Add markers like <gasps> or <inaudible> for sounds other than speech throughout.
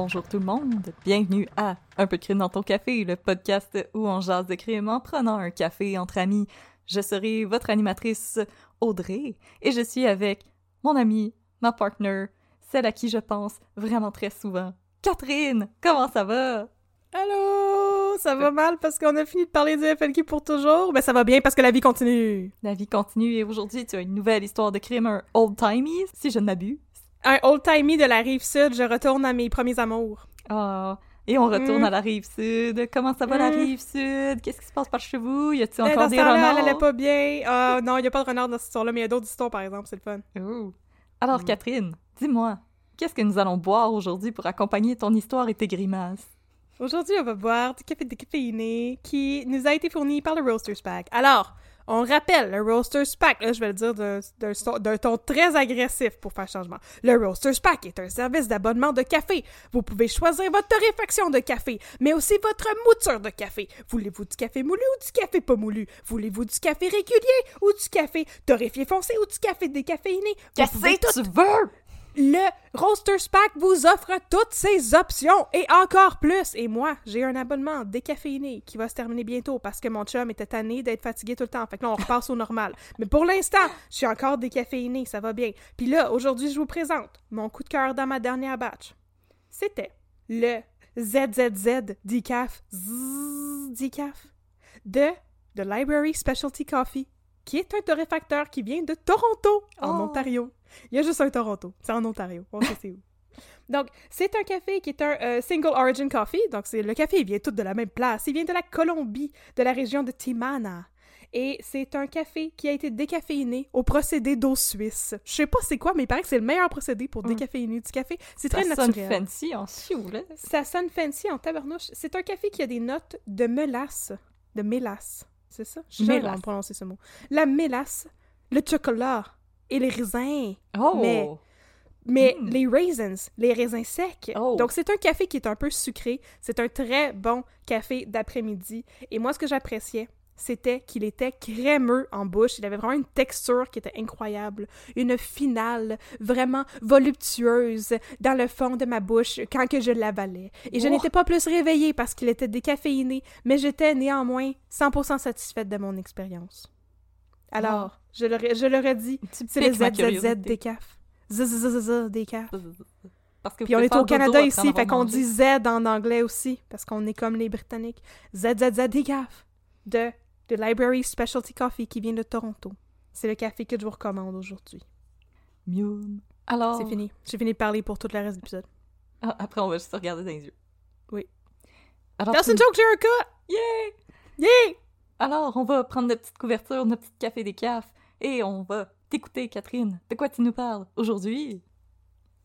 Bonjour tout le monde, bienvenue à Un peu de crime dans ton café, le podcast où on jase de crime en prenant un café entre amis. Je serai votre animatrice Audrey et je suis avec mon amie, ma partner, celle à qui je pense vraiment très souvent. Catherine, comment ça va? Allô, ça va mal parce qu'on a fini de parler du FLQ pour toujours, mais ça va bien parce que la vie continue. La vie continue et aujourd'hui tu as une nouvelle histoire de crime, un old-timey, si je ne m'abuse. Un old-timey de la rive sud, je retourne à mes premiers amours. Ah, et on retourne Mm. à la rive sud. Comment ça va la Mm. rive sud? Qu'est-ce qui se passe par chez vous? Y a-t-il Eh, encore dans ce des renards? elle allait pas bien. Ah non, il y a pas de renard dans cette histoire-là, mais il y a d'autres histoires, par exemple, c'est le fun. Oh. Alors, Mm. Catherine, dis-moi, qu'est-ce que nous allons boire aujourd'hui pour accompagner ton histoire et tes grimaces? Aujourd'hui, on va boire du café décaféiné qui nous a été fourni par le Roasters Pack. Alors, on rappelle, le Roasters Pack, là, je vais le dire d'un- ton très agressif pour faire changement. Le Roasters Pack est un service d'abonnement de café. Vous pouvez choisir votre torréfaction de café, mais aussi votre mouture de café. Voulez-vous du café moulu ou du café pas moulu? Voulez-vous du café régulier ou du café torréfié foncé ou du café décaféiné? Tu veux? Le Roasters Pack vous offre toutes ces options et encore plus. Et moi, j'ai un abonnement décaféiné qui va se terminer bientôt parce que mon chum était tanné d'être fatigué tout le temps. Fait que là, on repasse au normal. Mais pour l'instant, je suis encore décaféiné, ça va bien. Puis là, aujourd'hui, je vous présente mon coup de cœur dans ma dernière batch. C'était le ZZZ Decaf Zzz Decaf de The Library Specialty Coffee, qui est un torréfacteur qui vient de Toronto, en Oh. Ontario. Il y a juste un Toronto. C'est en Ontario. On sait c'est où. <laughs> Donc, c'est un café qui est un euh, single origin coffee. Donc, c'est le café, il vient tout de la même place. Il vient de la Colombie, de la région de Timana. Et c'est un café qui a été décaféiné au procédé d'eau suisse. Je sais pas c'est quoi, mais il paraît que c'est le meilleur procédé pour Mm. décaféiner du café. C'est Ça très sonne naturel. fancy en sioux, là. Ça sonne fancy en tabarnouche. C'est un café qui a des notes de mélasse. De mélasse. C'est ça? Je sais comment prononcer ce mot. La mélasse, le chocolat et les raisins. Oh! Mais- Mais Mm. les raisins, les raisins secs. Oh. Donc, c'est un café qui est un peu sucré. C'est un très bon café d'après-midi. Et moi, ce que j'appréciais, c'était qu'il était crémeux en bouche. Il avait vraiment une texture qui était incroyable. Une finale vraiment voluptueuse dans le fond de ma bouche quand que je l'avalais. Et je n'étais pas plus réveillée parce qu'il était décaféiné, mais j'étais néanmoins 100% satisfaite de mon expérience. Alors, je le, je le redis, c'est le ZZZ curiosité. décaf. ZZZ décaf. Parce que Puis on est au Canada ici, fait qu'on dit Z en anglais aussi, parce qu'on est comme les Britanniques. ZZZ décaf de The Library Specialty Coffee qui vient de Toronto. C'est le café que je vous recommande aujourd'hui. Miam. Alors... C'est fini. J'ai fini de parler pour tout le reste de l'épisode. Ah, après, on va juste se regarder dans les yeux. Oui. Alors, That's a tu- joke, Jerica! Yeah! Yeah! Alors, on va prendre notre petite couverture, notre petit café des cafes, et on va t'écouter, Catherine. De quoi tu nous parles aujourd'hui?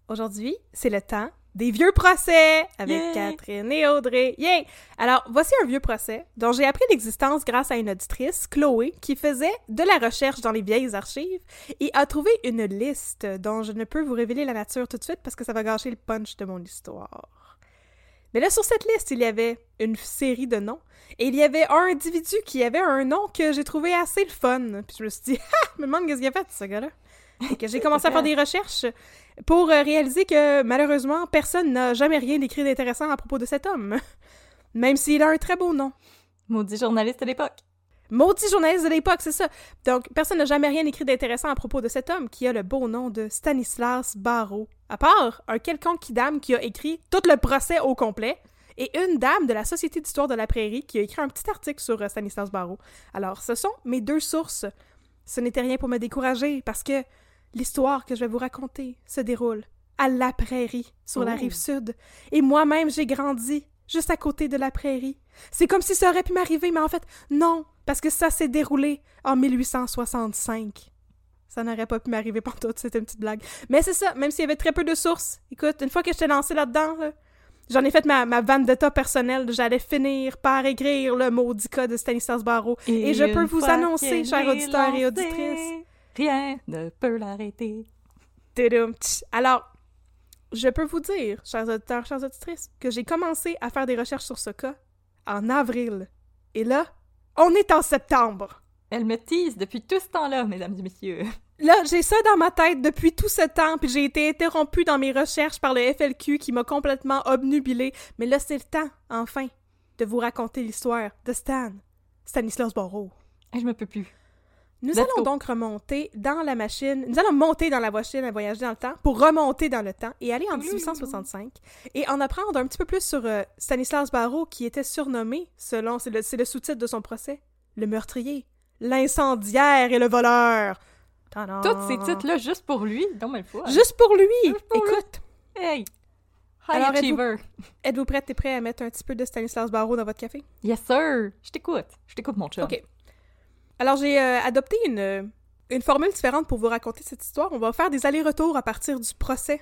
Aujourd'hui, c'est le temps des vieux procès avec Yay! Catherine et Audrey. Yay! Alors, voici un vieux procès dont j'ai appris l'existence grâce à une auditrice, Chloé, qui faisait de la recherche dans les vieilles archives et a trouvé une liste dont je ne peux vous révéler la nature tout de suite parce que ça va gâcher le punch de mon histoire. Mais là, sur cette liste, il y avait une série de noms. Et il y avait un individu qui avait un nom que j'ai trouvé assez le fun. Puis je me suis dit, <laughs> ah, me demande qu'est-ce qu'il a fait, ce gars-là. Et que j'ai <laughs> commencé à faire des recherches pour euh, réaliser que malheureusement, personne n'a jamais rien écrit d'intéressant à propos de cet homme. <laughs> Même s'il a un très beau nom. Maudit journaliste de l'époque. Maudit journaliste de l'époque, c'est ça. Donc, personne n'a jamais rien écrit d'intéressant à propos de cet homme qui a le beau nom de Stanislas Barrault. À part un quelconque dame qui a écrit tout le procès au complet et une dame de la Société d'histoire de la prairie qui a écrit un petit article sur euh, Stanislas Barrault. Alors, ce sont mes deux sources. Ce n'était rien pour me décourager parce que l'histoire que je vais vous raconter se déroule à la prairie, sur la Oh. rive sud. Et moi-même, j'ai grandi juste à côté de la prairie. C'est comme si ça aurait pu m'arriver, mais en fait, non, parce que ça s'est déroulé en 1865. Ça n'aurait pas pu m'arriver pantoute, c'était une petite blague. Mais c'est ça, même s'il y avait très peu de sources. Écoute, une fois que j'étais lancée là-dedans, là, j'en ai fait ma, ma vendetta personnelle. J'allais finir par écrire le maudit cas de Stanislas Barrault. Et, je peux vous annoncer, chers auditeurs et auditrices, Rien ne peut l'arrêter. Alors, je peux vous dire, chers auditeurs, chères auditrices, que j'ai commencé à faire des recherches sur ce cas en avril. Et là, on est en septembre. Elle me tease depuis tout ce temps-là, mesdames et messieurs. Là, j'ai ça dans ma tête depuis tout ce temps, puis j'ai été interrompue dans mes recherches par le FLQ qui m'a complètement obnubilée. Mais là, c'est le temps, enfin, de vous raconter l'histoire de Stan, Stanislas. Et je me peux plus. Nous Let's allons go. donc remonter dans la machine, nous allons monter dans la machine à voyager dans le temps pour remonter dans le temps et aller en 1865 et en apprendre un petit peu plus sur euh, Stanislas Barrault qui était surnommé, selon, c'est le, c'est le sous-titre de son procès, le meurtrier, l'incendiaire et le voleur. Tous ces titres-là juste pour lui? Juste pour lui! Juste pour lui. Écoute, Hey! High Alors, êtes-vous- achiever. êtes-vous prête et prêt à mettre un petit peu de Stanislas Barrault dans votre café? Yes, sir! Je t'écoute. Je t'écoute, mon chum. OK. Alors, j'ai euh, adopté une, euh, une formule différente pour vous raconter cette histoire. On va faire des allers-retours à partir du procès.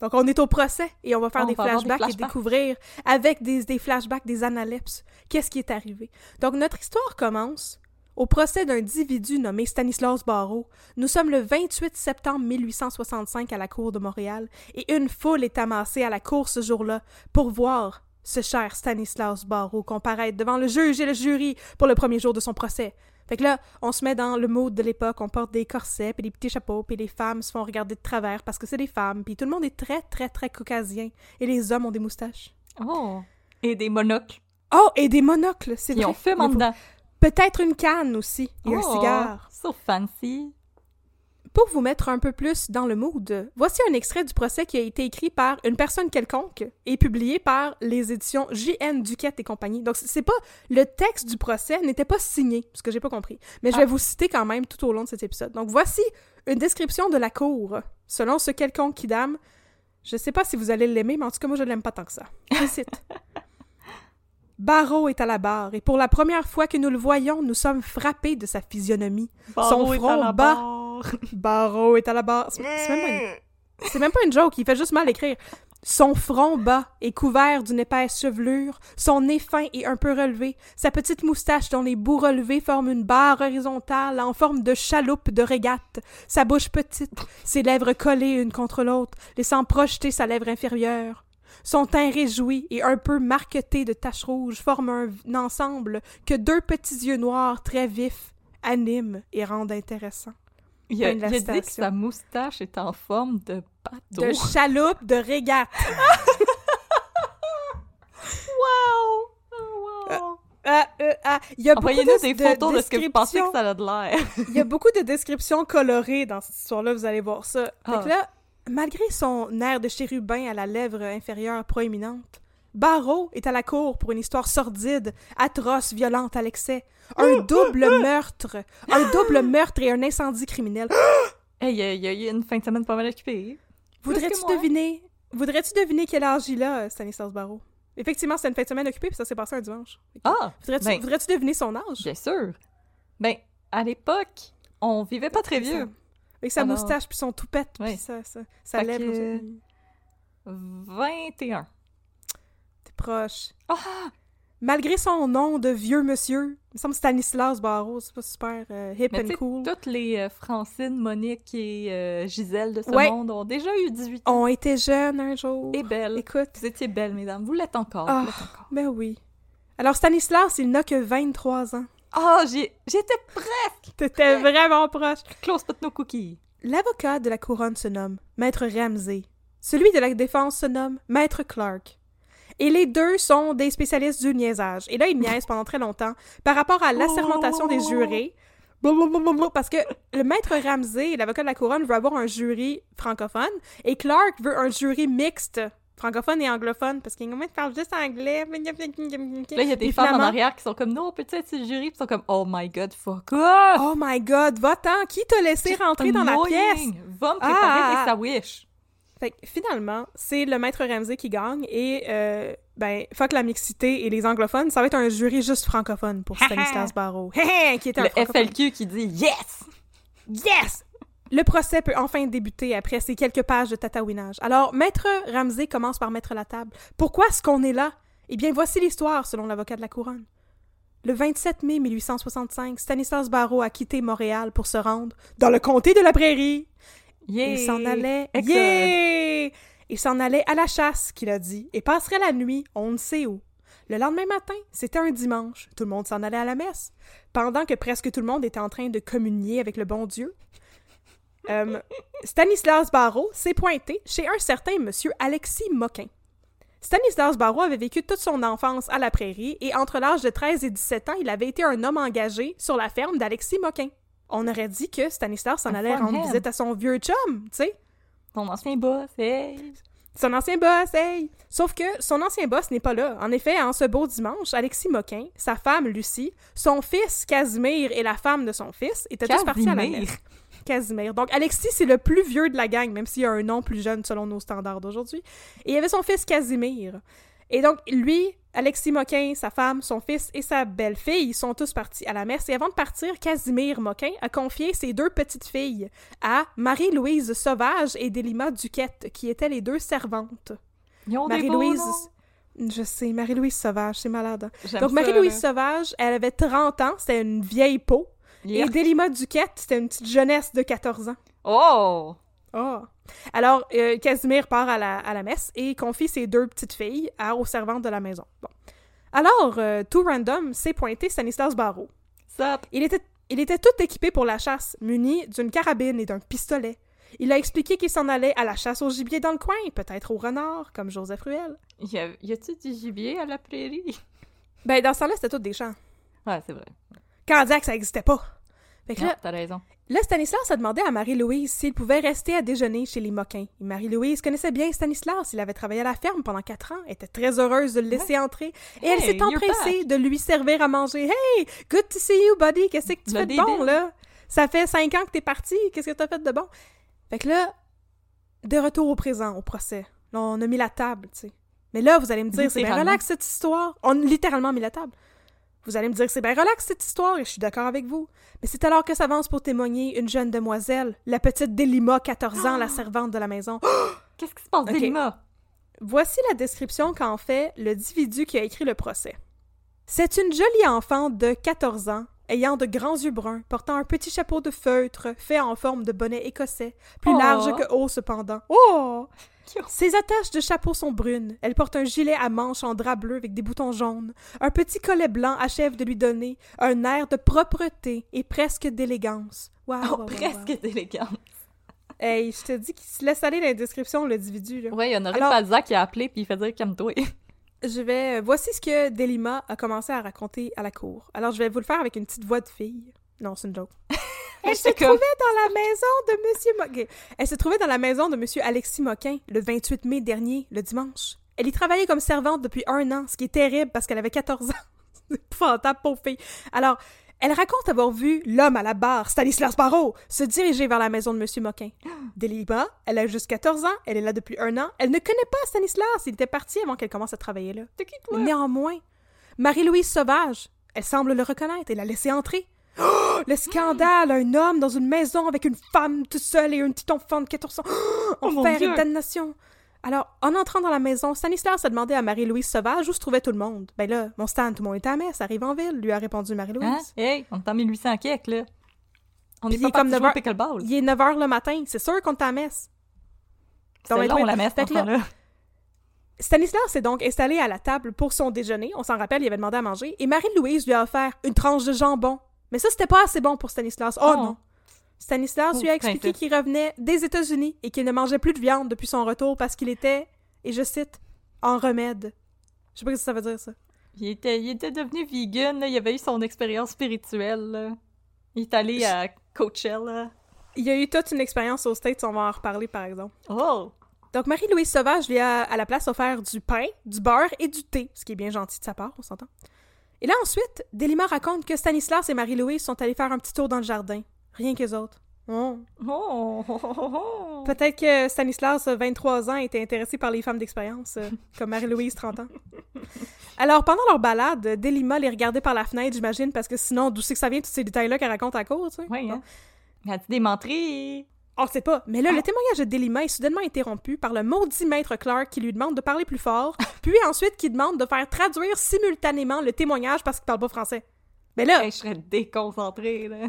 Donc, on est au procès et on va faire On des, va avoir des flashbacks et flashbacks. découvrir avec des, des flashbacks, des analepses, qu'est-ce qui est arrivé. Donc, notre histoire commence au procès d'un individu nommé Stanislas Barrault. Nous sommes le 28 septembre 1865 à la Cour de Montréal et une foule est amassée à la cour ce jour-là pour voir ce cher Stanislas Barrault comparaître devant le juge et le jury pour le premier jour de son procès. Fait que là, on se met dans le mood de l'époque, on porte des corsets, puis des petits chapeaux, puis les femmes se font regarder de travers parce que c'est des femmes, puis tout le monde est très, très, très caucasien. Et les hommes ont des moustaches. Oh! Et des monocles Oh, et des monocles, c'est vrai. ont fume en Il faut- dedans. Peut-être une canne aussi, et un Oh, cigare. So fancy. Pour vous mettre un peu plus dans le mood, voici un extrait du procès qui a été écrit par une personne quelconque et publié par les éditions J.N. Duquette et compagnie. Donc, c'est pas le texte du procès n'était pas signé, ce que j'ai pas compris. Mais je vais Ah. vous citer quand même tout au long de cet épisode. Donc, voici une description de la cour, selon ce quelconque qui dame. Je sais pas si vous allez l'aimer, mais en tout cas, moi, je l'aime pas tant que ça. Je cite. <laughs> Barreau est à la barre, et pour la première fois que nous le voyons, nous sommes frappés de sa physionomie. Barreau est front à la bas. barre. <laughs> Barreau est à la barre. C'est même, pas une... même pas une joke, il fait juste mal écrire. Son front bas est couvert d'une épaisse chevelure, son nez fin et un peu relevé, sa petite moustache dont les bouts relevés forment une barre horizontale en forme de chaloupe de régate, sa bouche petite, ses lèvres collées une contre l'autre, laissant projeter sa lèvre inférieure. Son teint réjoui et un peu marqueté de taches rouges forment un, ensemble que deux petits yeux noirs très vifs animent et rendent intéressant. Il a, il a dit que sa moustache est en forme de bateau. De chaloupe de régate. <laughs> Wow! Oh, wow! Ah, euh, ah, Il y a beaucoup de, des photos de, ce que vous pensez que descriptions- ça a de l'air. Il y a beaucoup de descriptions colorées dans cette histoire-là, vous allez voir ça. Fait Ah. que là, malgré son air de chérubin à la lèvre inférieure proéminente, Barreau est à la cour pour une histoire sordide, atroce, violente à l'excès. Un <laughs> double meurtre. Un double meurtre et un incendie criminel. <gasps> Hey, il y a- il y, a eu une fin de semaine pas mal occupée. Voudrais-tu deviner... Voudrais-tu deviner quel âge il a, Stanislas Barreau? Effectivement, c'était une fin de semaine occupée, puis ça s'est passé un dimanche. Ah! Voudrais-tu ben, deviner son âge? bien sûr. Ben, à l'époque, on vivait pas très vieux. Avec sa Alors- moustache, puis son toupette, puis ça, ça, que- aussi. 21. T'es proche. Ah! malgré son nom de vieux monsieur, il me semble Stanislas Barrault, c'est pas super euh, hip Mais and cool, toutes les euh, Francine, Monique et euh, Gisèle de ce Ouais. monde ont déjà eu 18 ans. ont été jeunes un jour. Et belles. Écoute, Vous étiez belles, mesdames. Vous l'êtes encore. Vous l'êtes encore. ben oui. Alors Stanislas, il n'a que 23 ans. J'ai- j'étais presque! T'étais vraiment proche. Close but no cookie. L'avocat de la couronne se nomme Maître Ramsey. Celui de la défense se nomme Maître Clark. Et les deux sont des spécialistes du niaisage. Et là, ils niaisent pendant très longtemps par rapport à l'assermentation des jurés. Parce que le maître Ramsey, l'avocat de la couronne, veut avoir un jury francophone et Clark veut un jury mixte, francophone et anglophone, parce qu'il parle juste anglais. Là, il y a des femmes en arrière qui sont comme non, peut-être c'est le jury, puis ils sont comme oh my god, fuck off! Oh my god, va-t'en! Qui t'a laissé rentrer dans la Annoying. pièce? Va me préparer Ah, des. Fait que finalement, c'est le maître Ramsey qui gagne et euh, ben fuck la mixité et les anglophones, ça va être un jury juste francophone pour Stanislas hé, qui était un Le. FLQ qui dit yes! Yes! Le procès peut enfin débuter après ces quelques pages de tatouinage. Alors, maître Ramsey commence par mettre la table. Pourquoi est-ce qu'on est là? Eh bien, voici l'histoire selon l'avocat de la couronne. Le 27 mai 1865, Stanislas Barrault a quitté Montréal pour se rendre dans le comté de la Prairie. Yeah! Il s'en allait. Yeah! Il s'en allait à la chasse, qu'il a dit, et passerait la nuit, on ne sait où. Le lendemain matin, c'était un dimanche. Tout le monde s'en allait à la messe, pendant que presque tout le monde était en train de communier avec le bon Dieu. Euh, Stanislas Barrault s'est pointé chez un certain monsieur Alexis Moquin. Stanislas Barrault avait vécu toute son enfance à la prairie et entre l'âge de 13 et 17 ans, il avait été un homme engagé sur la ferme d'Alexis Moquin. On aurait dit que Stanislas s'en allait rendre visite à son vieux chum, tu sais. Ton ancien boss, hey! Son ancien boss, hey! Sauf que son ancien boss n'est pas là. En effet, en ce beau dimanche, Alexis Moquin, sa femme Lucie, son fils Casimir et la femme de son fils étaient tous partis à la Casimir? Casimir. Donc Alexis, c'est le plus vieux de la gang, même s'il a un nom plus jeune selon nos standards d'aujourd'hui. Et il y avait son fils Casimir. Et donc, lui, Alexis Moquin, sa femme, son fils et sa belle-fille sont tous partis à la messe. Et avant de partir, Casimir Moquin a confié ses deux petites filles à Marie-Louise Sauvage et Delima Duquette, qui étaient les deux servantes. Marie-Louise. Je sais, Marie-Louise Sauvage, c'est malade. hein. Donc, Marie-Louise. Sauvage, elle avait 30 ans, c'était une vieille peau. Yeah. Et Delima Duquette, c'était une petite jeunesse de 14 ans. Oh! Oh! Alors, euh, Casimir part à la, à la messe et confie ses deux petites filles à, aux servantes de la maison. Bon. Alors, euh, tout random, s'est pointé Stanislas Barrault. Sup? Il était, il était tout équipé pour la chasse, muni d'une carabine et d'un pistolet. Il a expliqué qu'il s'en allait à la chasse au gibier dans le coin, peut-être au renard, comme Joseph Ruel. Y, a, y a-tu du gibier à la prairie? Ben, dans ce temps-là, c'était tout des champs. Ouais, c'est vrai. Candiac, ça existait pas. Fait que Non, là, t'as raison. Là, Stanislas a demandé à Marie-Louise s'il pouvait rester à déjeuner chez les Moquins. Et Marie-Louise connaissait bien Stanislas. Il avait travaillé à la ferme pendant quatre ans. Elle était très heureuse de le laisser entrer. Et elle s'est empressée de lui servir à manger. Hey, good to see you, buddy. Qu'est-ce que tu Le fais de bon, là? Ça fait cinq ans que t'es parti. Qu'est-ce que t'as fait de bon? Fait que là, de retour au présent, au procès. Là, on a mis la table, tu sais. Mais là, vous allez me dire, c'est bien relax cette histoire. On a littéralement mis la table. Vous allez me dire, c'est bien relax cette histoire, et je suis d'accord avec vous. Mais c'est alors que s'avance pour témoigner une jeune demoiselle, la petite Delima, 14 ans, la servante de la maison. <gasps> Qu'est-ce qui se passe. Delima? Voici la description qu'en fait le individu qui a écrit le procès. C'est une jolie enfant de 14 ans, ayant de grands yeux bruns, portant un petit chapeau de feutre fait en forme de bonnet écossais, plus Oh. large que haut cependant. Oh! Ses attaches de chapeau sont brunes. Elle porte un gilet à manches en drap bleu avec des boutons jaunes. Un petit collet blanc achève de lui donner un air de propreté et presque d'élégance. Wow, Oh, wow, wow, presque d'élégance. Hey, je te dis qu'il se laisse aller dans la description, l'individu. Ouais, il y en aurait Alors- qui a appelé puis il fait dire calme-toi. Je vais. euh, Voici ce que Delima a commencé à raconter à la cour. Alors, je vais vous le faire avec une petite voix de fille. Non, c'est une joke. <laughs> Elle se trouvait dans la maison de Monsieur Moquin. Elle se trouvait dans la maison de Monsieur Alexis Moquin le 28 mai dernier, le dimanche. Elle y travaillait comme servante depuis un an, ce qui est terrible parce qu'elle avait 14 ans. <laughs> c'est épouvantable, pauvre fille. Alors, elle raconte avoir vu l'homme à la barre, Stanislas Barrault, se diriger vers la maison de Monsieur Moquin. <gasps> Delima, elle a juste 14 ans, elle est là depuis un an, elle ne connaît pas Stanislas, il était parti avant qu'elle commence à travailler là. C'est qui, toi? Néanmoins, Marie-Louise Sauvage, elle semble le reconnaître et l'a laissé entrer. Oh, <gasps> le scandale! Un homme dans une maison avec une femme tout seul et un petit enfant de 14 ans. Oh, enfer et damnation! Alors, en entrant dans la maison, Stanislas a demandé à Marie-Louise Sauvage où se trouvait tout le monde. Ben là, mon Stan, tout le monde est à messe, arrive en ville, lui a répondu Marie-Louise. Hein? Hey, on est en 1800 kek, là. On Puis est pas comme comme 9 heures- pickleball. Il est 9h le matin, c'est sûr qu'on est à messe. C'est Donc, long, ouais. la ce là- temps-là. Stanislas s'est donc installé à la table pour son déjeuner, on s'en rappelle, il avait demandé à manger, et Marie-Louise lui a offert une tranche de jambon. Mais ça, c'était pas assez bon pour Stanislas. Oh, Oh. non! Stanislas Oh, lui a expliqué princesse. qu'il revenait des États-Unis et qu'il ne mangeait plus de viande depuis son retour parce qu'il était, et je cite, en remède. Je sais pas ce que ça veut dire, ça. Il était, il était devenu vegan, là. il avait eu son expérience spirituelle. là. Il est allé à Coachella. Il y a eu toute une expérience aux States, on va en reparler, par exemple. Oh! Donc, Marie-Louise Sauvage lui a, à la place, offert du pain, du beurre et du thé, ce qui est bien gentil de sa part, on s'entend. Et là, ensuite, Delima raconte que Stanislas et Marie-Louise sont allés faire un petit tour dans le jardin. Rien qu'eux autres. Oh. Oh! oh, oh, oh. Peut-être que Stanislas, 23 ans, était intéressé par les femmes d'expérience, euh, <laughs> comme Marie-Louise, 30 ans. Alors, pendant leur balade, Delima les regardait par la fenêtre, j'imagine, parce que sinon, d'où c'est que ça vient, tous ces détails-là qu'elle raconte à court, tu sais? Bon. hein? Mais as-tu des menteries? On sait pas. Mais là, le témoignage de Delima est soudainement interrompu par le maudit maître Clark qui lui demande de parler plus fort, <laughs> puis ensuite qui demande de faire traduire simultanément le témoignage parce qu'il parle pas français. Mais là, Hey, je serais déconcentrée, là.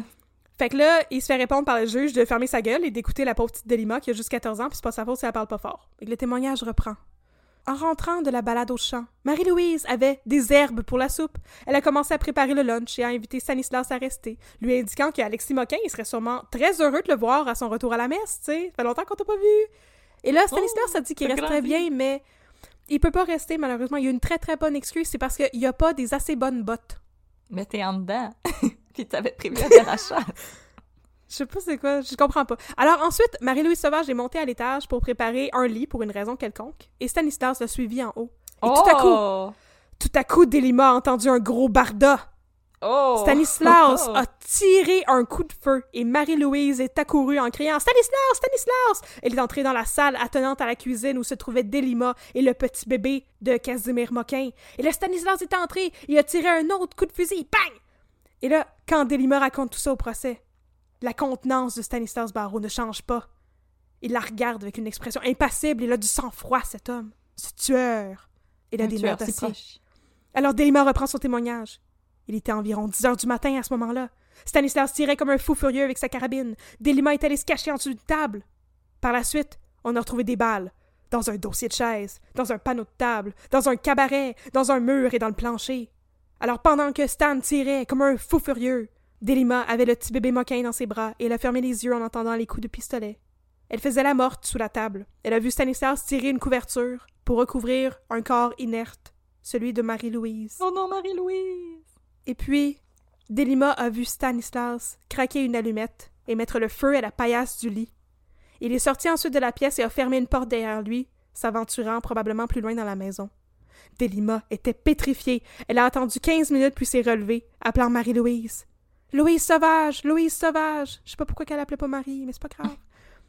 fait que là, il se fait répondre par le juge de fermer sa gueule et d'écouter la pauvre petite Delima qui a juste 14 ans, puis c'est pas sa faute si elle parle pas fort. Et que le témoignage reprend. En rentrant de la balade au champ, Marie-Louise avait des herbes pour la soupe. Elle a commencé à préparer le lunch et a invité Stanislas à rester, lui indiquant qu'Alexis Moquin il serait sûrement très heureux de le voir à son retour à la messe, tu sais. Ça fait longtemps qu'on t'a pas vu. Et là, Stanislas Oh, a dit qu'il resterait bien, mais il peut pas rester, malheureusement. Il y a une très très bonne excuse, c'est parce qu'il y a pas des assez bonnes bottes. Mais t'es en dedans. <laughs> Puis t'avais prévu la <laughs> chasse. Je sais pas c'est quoi, je comprends pas. Alors ensuite, Marie-Louise Sauvage est montée à l'étage pour préparer un lit pour une raison quelconque, et Stanislas l'a suivi en haut. Et tout à coup, Oh! tout à coup, Delima a entendu un gros barda. Oh! Stanislas <laughs> a tiré un coup de feu et Marie-Louise est accourue en criant Stanislas, Stanislas! Elle est entrée dans la salle attenante à la cuisine où se trouvaient Delima et le petit bébé de Casimir Moquin. Et là, Stanislas est entré et a tiré un autre coup de fusil. Bang! Et là, quand Delima raconte tout ça au procès, la contenance de Stanislas Barreau ne change pas. Il la regarde avec une expression impassible. Il a du sang-froid, cet homme. Ce tueur. Il a Un des tueur nerfs si. Alors Delima reprend son témoignage. Il était environ 10 heures du matin à ce moment-là. Stanislas tirait comme un fou furieux avec sa carabine. Delima est allé se cacher en dessous d'une table. Par la suite, on a retrouvé des balles. Dans un dossier de chaise, dans un panneau de table, dans un cabaret, dans un mur et dans le plancher. Alors pendant que Stan tirait comme un fou furieux, Delima avait le petit bébé moquin dans ses bras et elle a fermé les yeux en entendant les coups de pistolet. Elle faisait la morte sous la table. Elle a vu Stanislas tirer une couverture pour recouvrir un corps inerte, celui de Marie-Louise. Oh non, Marie-Louise! Et puis, Delima a vu Stanislas craquer une allumette et mettre le feu à la paillasse du lit. Il est sorti ensuite de la pièce et a fermé une porte derrière lui, s'aventurant probablement plus loin dans la maison. Delima était pétrifiée. Elle a attendu quinze minutes puis s'est relevée, appelant Marie-Louise. Louise Sauvage! Louise Sauvage! Je sais pas pourquoi qu'elle appelait pas Marie, mais c'est pas grave.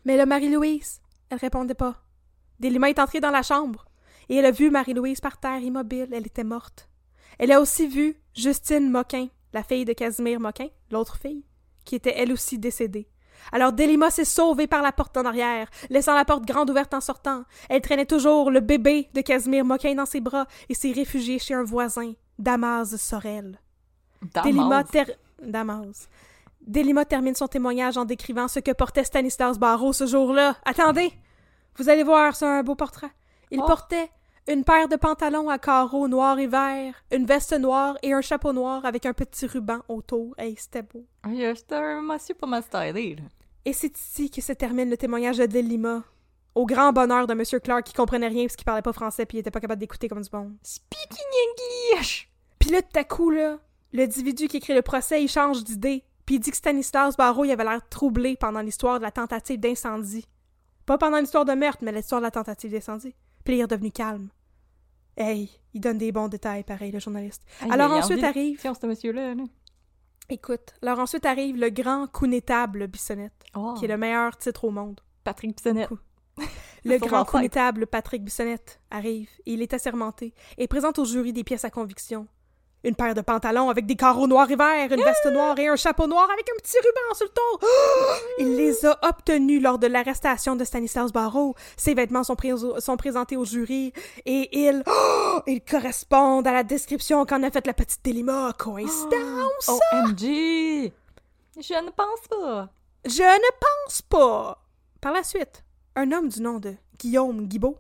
Mais là, Marie-Louise, elle répondait pas. Delima est entrée dans la chambre et elle a vu Marie-Louise par terre immobile. Elle était morte. Elle a aussi vu Justine Moquin, la fille de Casimir Moquin, l'autre fille, qui était elle aussi décédée. Alors Delima s'est sauvée par la porte en arrière, laissant la porte grande ouverte en sortant. Elle traînait toujours le bébé de Casimir Moquin dans ses bras et s'est réfugiée chez un voisin, Damas Sorel. Delima, Damas. ter- Damas. Delima termine son témoignage en décrivant ce que portait Stanislas Barreau ce jour-là. Attendez! Vous allez voir, c'est un beau portrait. Il Oh. portait une paire de pantalons à carreaux noirs et verts, une veste noire et un chapeau noir avec un petit ruban autour. Hey, c'était beau. C'était un monsieur pas mal stylé, là. Et c'est ici que se termine le témoignage de Delima. Au grand bonheur de M. Clark qui comprenait rien parce qu'il parlait pas français puis il était pas capable d'écouter comme du bon. Speaking English! Puis là, tout à coup, là, l'individu qui écrit le procès, il change d'idée. Puis il dit que Stanislas Barreau, il avait l'air troublé pendant l'histoire de la tentative d'incendie. Pas pendant l'histoire de meurtre, mais l'histoire de la tentative d'incendie. Puis il est redevenu calme. Hey, il donne des bons détails, pareil, le journaliste. Hey, alors ensuite arrive... ce monsieur-là, là. Écoute, alors ensuite arrive le grand connétable Bissonnette, Oh, qui est le meilleur titre au monde. Patrick Bissonnette. <laughs> Le grand connétable Patrick Bissonnette arrive et il est assermenté et présente au jury des pièces à conviction. Une paire de pantalons avec des carreaux noirs et verts, une veste noire et un chapeau noir avec un petit ruban sur le dos. <gasps> Il les a obtenus lors de l'arrestation de Stanislas Barreau. Ses vêtements sont, prés- sont présentés au jury et ils, <gasps> ils correspondent à la description qu'en a faite la petite Delima. Coïncidence? OMG! Je ne pense pas. Je ne pense pas. Par la suite, un homme du nom de Guillaume Guibault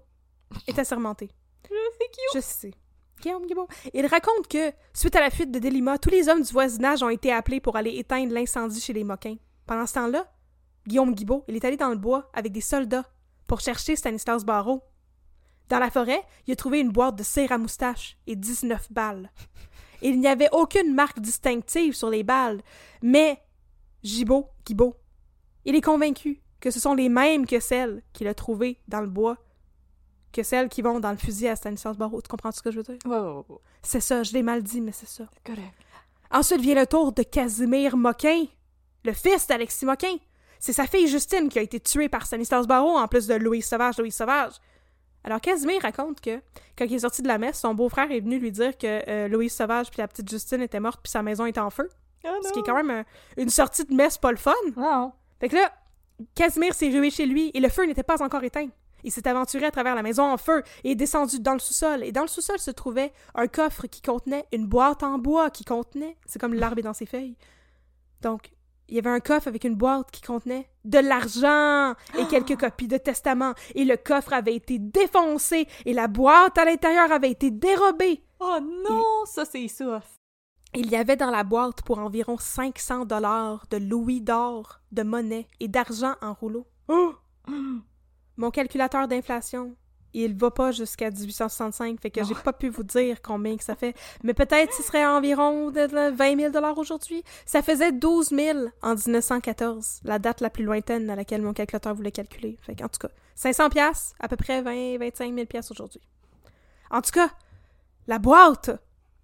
est assermenté. C'est cute. Je sais. Il raconte que, suite à la fuite de Delima, tous les hommes du voisinage ont été appelés pour aller éteindre l'incendie chez les Moquins. Pendant ce temps-là, Guillaume Guibault, il est allé dans le bois avec des soldats pour chercher Stanislas Barreau. Dans la forêt, il a trouvé une boîte de cire à moustache et 19 balles. Il n'y avait aucune marque distinctive sur les balles, mais Gibault, Guibault, il est convaincu que ce sont les mêmes que celles qu'il a trouvées dans le bois, que celles qui vont dans le fusil à Stanislas Barreau. Tu comprends ce que je veux dire? C'est ça, je l'ai mal dit, mais c'est ça. Correct. Ensuite vient le tour de Casimir Moquin, le fils d'Alexis Moquin. C'est sa fille Justine qui a été tuée par Stanislas Barreau, en plus de Louise Sauvage, Louise Sauvage. Alors Casimir raconte que, quand il est sorti de la messe, son beau-frère est venu lui dire que euh, Louise Sauvage puis la petite Justine étaient mortes puis sa maison était en feu. Oh Ce qui est quand même un- une sortie de messe pas le fun. Non. Fait que là, Casimir s'est rué chez lui et le feu n'était pas encore éteint. Il s'est aventuré à travers la maison en feu et est descendu dans le sous-sol. Et dans le sous-sol se trouvait un coffre qui contenait une boîte en bois qui contenait. C'est comme l'arbre est dans ses feuilles. Donc, il y avait un coffre avec une boîte qui contenait de l'argent et quelques copies de testament. Et le coffre avait été défoncé et la boîte à l'intérieur avait été dérobée. Oh non, ça c'est soif. Il y avait dans la boîte pour environ 500 dollars de louis d'or, de monnaie et d'argent en rouleau. Oh! Mon calculateur d'inflation, il va pas jusqu'à 1865, fait que j'ai pas pu vous dire combien que ça fait. Mais peut-être ce serait environ de- de 20 000 dollars aujourd'hui. Ça faisait 12 000 en 1914, la date la plus lointaine à laquelle mon calculateur voulait calculer. Fait qu'en tout cas, 500 pièces, à peu près 20 25 000 pièces aujourd'hui. En tout cas, la boîte,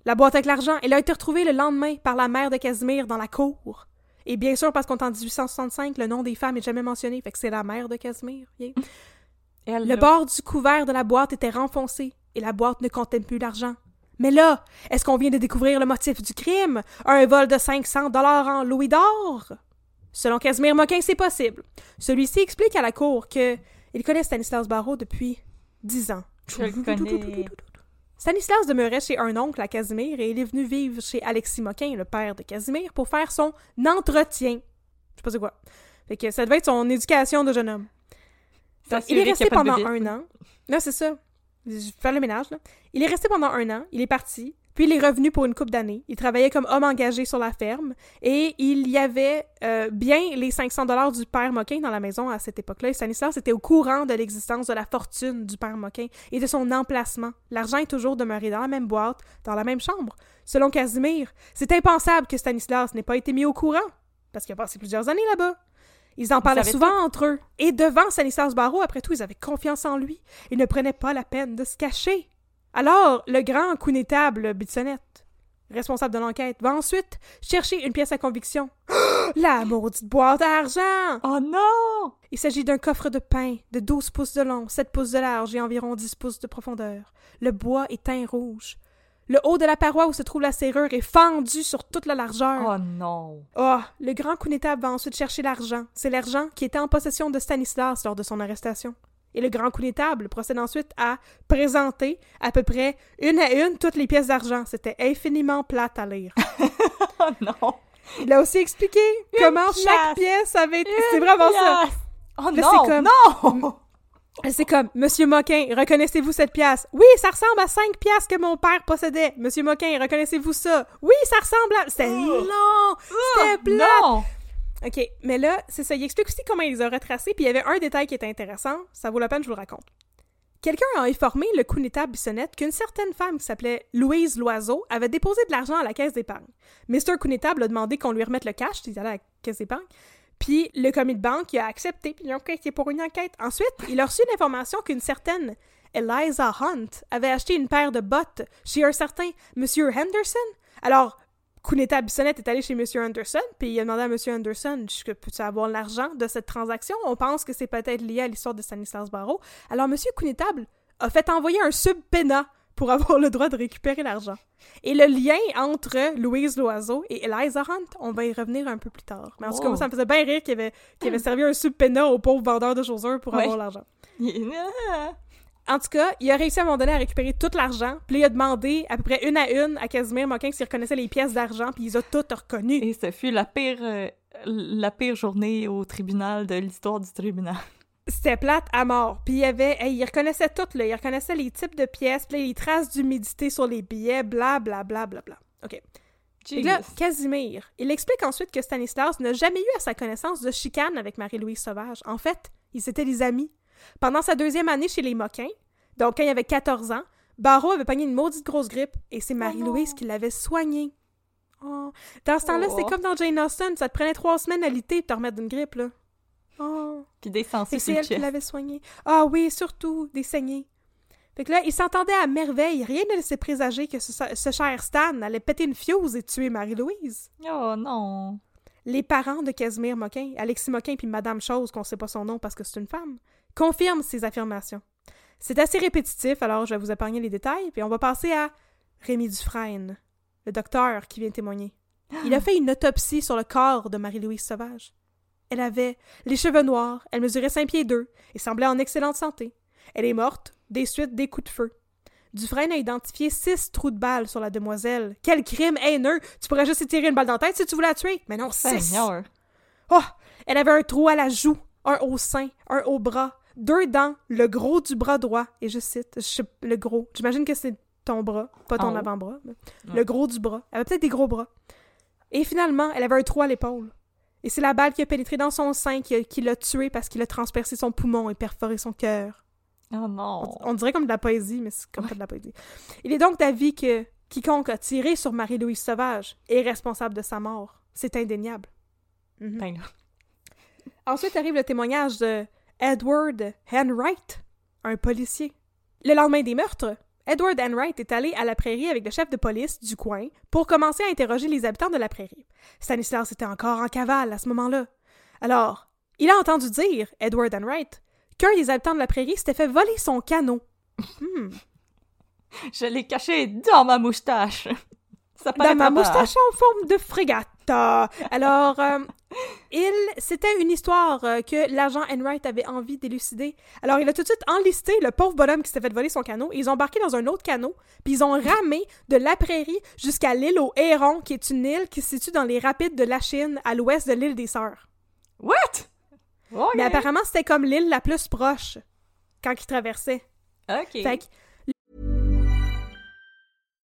la boîte avec l'argent, elle a été retrouvée le lendemain par la mère de Casimir dans la cour. Et bien sûr, parce qu'on est en 1865, le nom des femmes est jamais mentionné, fait que c'est la mère de Casimir. yeah. <laughs> Elle, Le là, bord du couvert de la boîte était renfoncé et la boîte ne contenait plus l'argent. Mais là, est-ce qu'on vient de découvrir le motif du crime? Un vol de 500 dollars en louis d'or? Selon Casimir Moquin, c'est possible. Celui-ci explique à la cour que il connaît Stanislas Barreau depuis 10 ans. Je le connais. <laughs> Stanislas demeurait chez un oncle à Casimir et il est venu vivre chez Alexis Moquin, le père de Casimir, pour faire son entretien. Je sais pas c'est quoi. Fait que ça devait être son éducation de jeune homme. Donc, il est resté pendant un an. Non, c'est ça. Je vais faire le ménage, là. Il est resté pendant un an, il est parti, puis il est revenu pour une couple d'années. Il travaillait comme homme engagé sur la ferme, et il y avait euh, bien les 500 dollars du père Moquin dans la maison à cette époque-là. Et Stanislas était au courant de l'existence de la fortune du père Moquin et de son emplacement. L'argent est toujours demeuré dans la même boîte, dans la même chambre. Selon Casimir, c'est impensable que Stanislas n'ait pas été mis au courant, parce qu'il a passé plusieurs années là-bas. Ils en parlaient souvent entre eux. Et devant Stanislas Barreau, après tout, ils avaient confiance en lui. Ils ne prenaient pas la peine de se cacher. Alors, le grand connétable Bissonnette, responsable de l'enquête, va ensuite chercher une pièce à conviction. <gasps> la maudite boîte à argent! Oh non! Il s'agit d'un coffre de pain de 12 pouces de long, 7 pouces de large et environ 10 pouces de profondeur. Le bois est teint rouge. Le haut de la paroi où se trouve la serrure est fendu sur toute la largeur. Oh non! Ah, le grand connétable va ensuite chercher l'argent. C'est l'argent qui était en possession de Stanislas lors de son arrestation. Et le grand connétable procède ensuite à présenter à peu près une à une toutes les pièces d'argent. C'était infiniment plate à lire. <laughs> Oh non! Il a aussi expliqué comment chaque pièce avait été... C'est vraiment ça. Pièce! Oh Là, non! comme- Non! C'est comme, Monsieur Moquin, reconnaissez-vous cette pièce? Oui, ça ressemble à cinq pièces que mon père possédait. Monsieur Moquin, reconnaissez-vous ça? Oui, ça ressemble à... C'était long! C'était plate! OK, mais là, c'est ça. Il explique aussi comment il les a retracés, puis il y avait un détail qui était intéressant. Ça vaut la peine, je vous le raconte. Quelqu'un a informé le connétable Bissonnette qu'une certaine femme qui s'appelait Louise Loiseau avait déposé de l'argent à la caisse d'épargne. Mr. Connétable a demandé qu'on lui remette le cash, il allait à la caisse d'épargne. Puis le commis de banque a accepté, puis il a pour une enquête. Ensuite, il a reçu l'information qu'une certaine Eliza Hunt avait acheté une paire de bottes chez un certain Monsieur Henderson. Alors, Kuneta Bissonnette est allé chez Monsieur Anderson, puis il a demandé à Monsieur Anderson Je- Peux-tu avoir l'argent de cette transaction? On pense que c'est peut-être lié à l'histoire de Stanislas Barreau. Alors, Monsieur Kunetable a fait envoyer un subpénat pour avoir le droit de récupérer l'argent. Et le lien entre Louise Loiseau et Eliza Hunt, on va y revenir un peu plus tard. Mais en tout cas, moi, ça me faisait bien rire qu'il avait, avait servi un subpénat au pauvre vendeur de chaussures pour Ouais. avoir l'argent. <laughs> En tout cas, il a réussi à un moment donné à récupérer tout l'argent, puis il a demandé à peu près une à une à Casimir Moquin s'il reconnaissait les pièces d'argent, puis il les a toutes reconnues. Et ce fut la pire, euh, la pire journée au tribunal de l'histoire du tribunal. C'était plate à mort. Puis il y avait, hey, il reconnaissait tout, là. Il reconnaissait les types de pièces, puis les traces d'humidité sur les billets, bla bla bla bla bla. OK. Et là. Casimir, il explique ensuite que Stanislas n'a jamais eu à sa connaissance de chicane avec Marie-Louise Sauvage. En fait, ils étaient des amis. Pendant sa deuxième année chez les Moquins, donc quand il avait 14 ans, Barreau avait pogné une maudite grosse grippe et c'est Marie-Louise non. qui l'avait soigné. Oh. Dans ce temps-là, Oh. c'est comme dans Jane Austen, ça te prenait trois semaines à lutter pour te remettre d'une grippe, là. Oh. Puis des sur c'est le elle qui l'avait soigné. Ah oui, surtout, des saignées. Fait que là, il s'entendait à merveille. Rien ne laissait présager que ce, ce cher Stan allait péter une fuse et tuer Marie-Louise. Oh non. Les parents de Casimir Moquin, Alexis Moquin puis Madame Chose, qu'on sait pas son nom parce que c'est une femme, confirment ces affirmations. C'est assez répétitif, alors je vais vous épargner les détails, puis on va passer à Rémi Dufresne, le docteur qui vient témoigner. Il a <gasps> fait une autopsie sur le corps de Marie-Louise Sauvage. Elle avait les cheveux noirs, elle mesurait 5 pieds 2 et semblait en excellente santé. Elle est morte des suites des coups de feu. Dufresne a identifié six trous de balles sur la demoiselle. Quel crime haineux! Tu pourrais juste tirer une balle dans la tête si tu voulais la tuer. Mais non, six! Seigneur. Oh! Elle avait un trou à la joue, un au sein, un au bras, deux dents, le gros du bras droit. Et je cite, je le gros. J'imagine que c'est ton bras, pas ton avant-bras. Ouais. Le gros du bras. Elle avait peut-être des gros bras. Et finalement, elle avait un trou à l'épaule. Et c'est la balle qui a pénétré dans son sein qui, l'a tué parce qu'il a transpercé son poumon et perforé son cœur. Oh non. On dirait comme de la poésie, mais c'est comme pas de la poésie. Il est donc d'avis que quiconque a tiré sur Marie-Louise Sauvage est responsable de sa mort. C'est indéniable. Ben là. Ensuite arrive le témoignage de Edward Henwright, un policier. Le lendemain des meurtres, Edward Henwright est allé à la prairie avec le chef de police du coin pour commencer à interroger les habitants de la prairie. Stanislas était encore en cavale à ce moment-là. Alors, il a entendu dire, Edward Henwright, qu'un des habitants de la prairie s'était fait voler son canot. Hmm. Je l'ai caché dans ma moustache. Ça Dans ma moustache en forme de frégate. Alors, euh, il, c'était une histoire euh, que l'agent Enright avait envie d'élucider. Alors, il a tout de suite enlisté le pauvre bonhomme qui s'était fait voler son canot. Et ils ont embarqué dans un autre canot, puis ils ont ramé de la prairie jusqu'à l'île aux Hérons, qui est une île qui se situe dans les rapides de la Chine, à l'ouest de l'île des Sœurs. What? Mais apparemment, c'était comme l'île la plus proche quand ils traversaient. Ok. Fait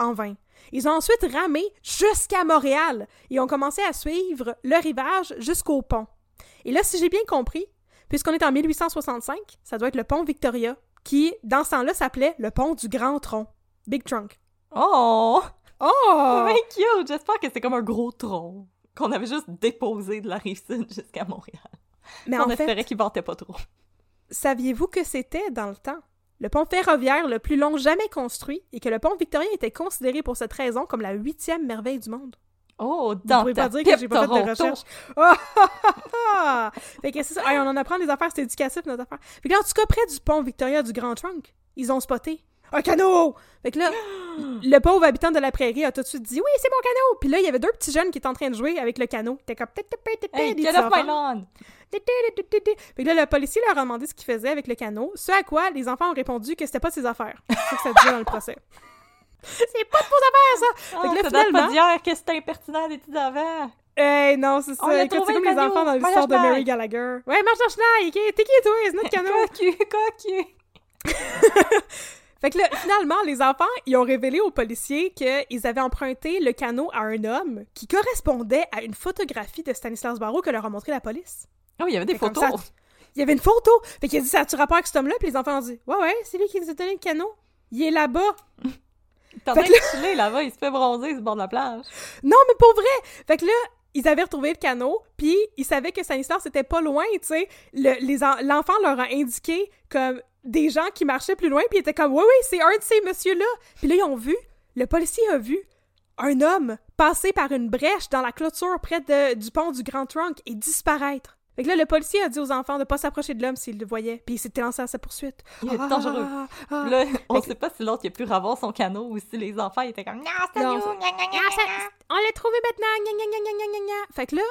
En vain. Ils ont ensuite ramé jusqu'à Montréal et ont commencé à suivre le rivage jusqu'au pont. Et là, si j'ai bien compris, puisqu'on est en 1865, ça doit être le pont Victoria, qui, dans ce temps-là, s'appelait le pont du Grand Tronc. Big Trunk. Oh! Oh! Mais cute! J'espère que c'est comme un gros tronc qu'on avait juste déposé de la rive sud jusqu'à Montréal. Mais On en espérait qu'il vantait pas trop. saviez-vous que c'était dans le temps? Le pont ferroviaire le plus long jamais construit et que le pont Victoria était considéré pour cette raison comme la huitième merveille du monde. Oh, Vous dans pouvez ta pas dire que j'ai pas fait de recherche. Oh. <laughs> Fait que c'est ça. Hey, on en apprend des affaires, c'est éducatif, notre affaire. Fait que là, en tout cas, près du pont Victoria du Grand Trunk, ils ont spoté un canot! Fait que là, <gasps> le pauvre habitant de la prairie a tout de suite dit Oui, c'est mon canot! Puis là, il y avait deux petits jeunes qui étaient en train de jouer avec le canot. T'es comme. Hey, get off my lawn! Fait que là, le policier leur a demandé ce qu'ils faisaient avec le canot, ce à quoi les enfants ont répondu que c'était pas de ses affaires. <laughs> C'est ça que ça disait dans le procès. C'est pas de vos affaires, ça! Oh, Fait que là, ça date pas finalement- d'hier que c'était impertinent des petits avant. Hey, non, c'est ça. C'est comme le les enfants dans l'histoire de. Mary Gallagher. Ouais, marche cheval! ok? T'es qui, toi? C'est notre canot! Cocu, cocu. <laughs> Fait que là, finalement, les enfants, ils ont révélé aux policiers qu'ils avaient emprunté le canot à un homme qui correspondait à une photographie de Stanislas Barreau que leur a montré la police. Oh, il y avait des Fait photos. ça, il y avait une photo. Fait qu'il a dit, ça a-tu rapport avec cet homme-là? Puis les enfants ont dit, ouais, ouais, c'est lui qui nous a donné le canot. Il est là-bas. <laughs> T'en Fait train que de chiller là-bas, il se fait bronzer sur bord de la plage. Non, mais pour vrai! Fait que là, ils avaient retrouvé le canot, puis ils savaient que Stanislas était pas loin, tu sais. Le- L'enfant leur a indiqué comme des gens qui marchaient plus loin, puis ils étaient comme, oui, oui, c'est un de ces messieurs-là. Puis là, ils ont vu, le policier a vu un homme passer par une brèche dans la clôture près de- du pont du Grand Trunk et disparaître. Fait que là, le policier a dit aux enfants de pas s'approcher de l'homme s'il le voyait, puis il s'était lancé à sa poursuite. Il est Ah, dangereux. ah, ah. Là, on Fait que- sait pas si l'autre a pu revoir son canot ou si les enfants étaient comme Non, c'est nous, Ah, on l'a trouvé maintenant. Fait que là,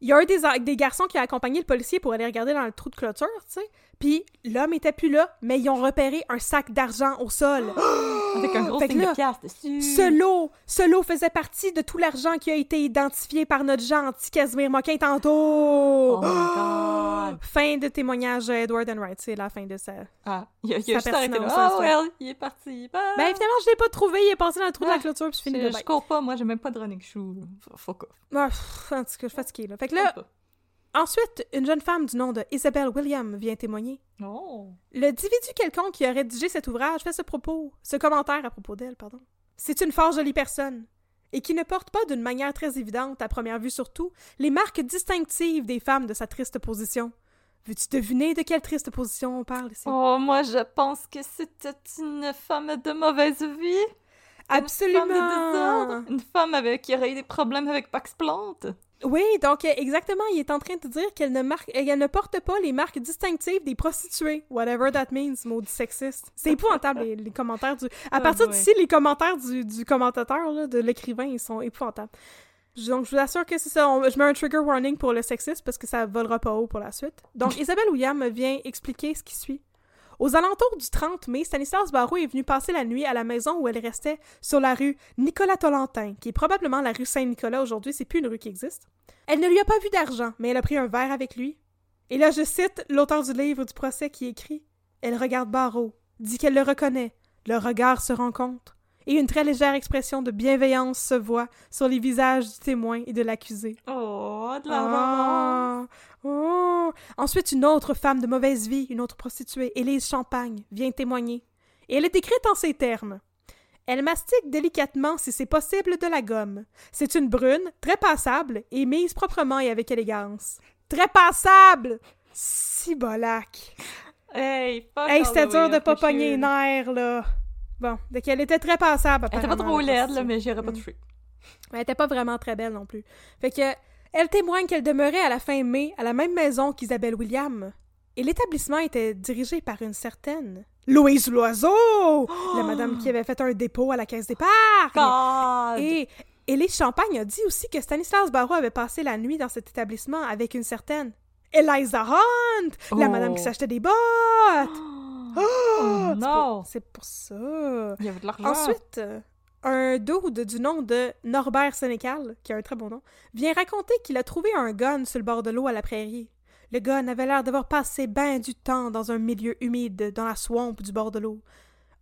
il y a un des, des garçons qui a accompagné le policier pour aller regarder dans le trou de clôture, tu sais. Puis l'homme était plus là, mais ils ont repéré un sac d'argent au sol. <gasps> Avec un gros Fait signe là, de pièce dessus. Ce lot, ce lot faisait partie de tout l'argent qui a été identifié par notre gentil Casimir Moquin tantôt. Oh my <gasps> god. Fin de témoignage Edward Enright, c'est la fin de ça. Ah, il a, il a Sa juste arrêté là. Ah, ça, well, il est parti. Bye. Ben finalement, je l'ai pas trouvé, il est passé dans le trou de la Ah, clôture puis je finis je, de je bain. cours pas, moi j'ai même pas de running shoe. Fuck off. Ah, en tout cas, je suis fatiguée, là. Fait que là, ensuite, une jeune femme du nom de Isabelle William vient témoigner. Oh. Le individu quelconque qui a rédigé cet ouvrage fait ce propos, ce commentaire à propos d'elle, pardon. C'est une fort jolie personne, et qui ne porte pas d'une manière très évidente, à première vue surtout, les marques distinctives des femmes de sa triste position. Veux-tu deviner de quelle triste position on parle ici? Oh, moi je pense que c'était une femme de mauvaise vie. Une femme de Absolument! désordre. Une femme avec, qui aurait eu des problèmes avec Pax Plante. Oui, donc euh, exactement, il est en train de dire qu'elle ne, marque, elle ne porte pas les marques distinctives des prostituées, whatever that means, maudit sexiste. C'est épouvantable, les, les commentaires du... À Ah, partir d'ici, les commentaires du, du commentateur, là, de l'écrivain, ils sont épouvantables. Donc, je vous assure que c'est ça. on- je mets un trigger warning pour le sexisme parce que ça volera pas haut pour la suite. Donc, <laughs> Isabelle William vient expliquer ce qui suit. Aux alentours du 30 mai, Stanislas Barreau est venu passer la nuit à la maison où elle restait, sur la rue Nicolas-Tolentin, qui est probablement la rue Saint-Nicolas aujourd'hui, c'est plus une rue qui existe. Elle ne lui a pas vu d'argent, mais elle a pris un verre avec lui. Et là, je cite l'auteur du livre du procès qui écrit Elle regarde Barreau, dit qu'elle le reconnaît, le regard se rencontre, et une très légère expression de bienveillance se voit sur les visages du témoin et de l'accusé. Oh, de la romance. Ah, oh. Ensuite, une autre femme de mauvaise vie, une autre prostituée, Élise Champagne, vient témoigner. Et elle est écrite en ces termes. Elle mastique délicatement, si c'est possible, de la gomme. C'est une brune, très passable, et mise proprement et avec élégance. Très passable! Cibolac! Hey, fuck Hey, c'était dur de pas the pogner les shoe. nerfs, là. Bon, donc elle était très passable, Elle était pas trop la laide, là, mais j'aurais pas Mm. touché. Elle était pas vraiment très belle non plus. Fait que, elle témoigne qu'elle demeurait à la fin mai à la même maison qu'Isabelle William. Et l'établissement était dirigé par une certaine Louise Loiseau, la madame qui avait fait un dépôt à la caisse d'épargne. God! Et Élise Champagne a dit aussi que Stanislas Barreau avait passé la nuit dans cet établissement avec une certaine Eliza Hunt, la Oh. madame qui s'achetait des bottes. Oh, <gasps> C'est non! pour- C'est pour ça. Il y avait de l'argent. Ensuite, euh, un dude du nom de Norbert Sénécal, qui a un très bon nom, vient raconter qu'il a trouvé un gun sur le bord de l'eau à la prairie. Le gun avait l'air d'avoir passé ben du temps dans un milieu humide, dans la swamp du bord de l'eau.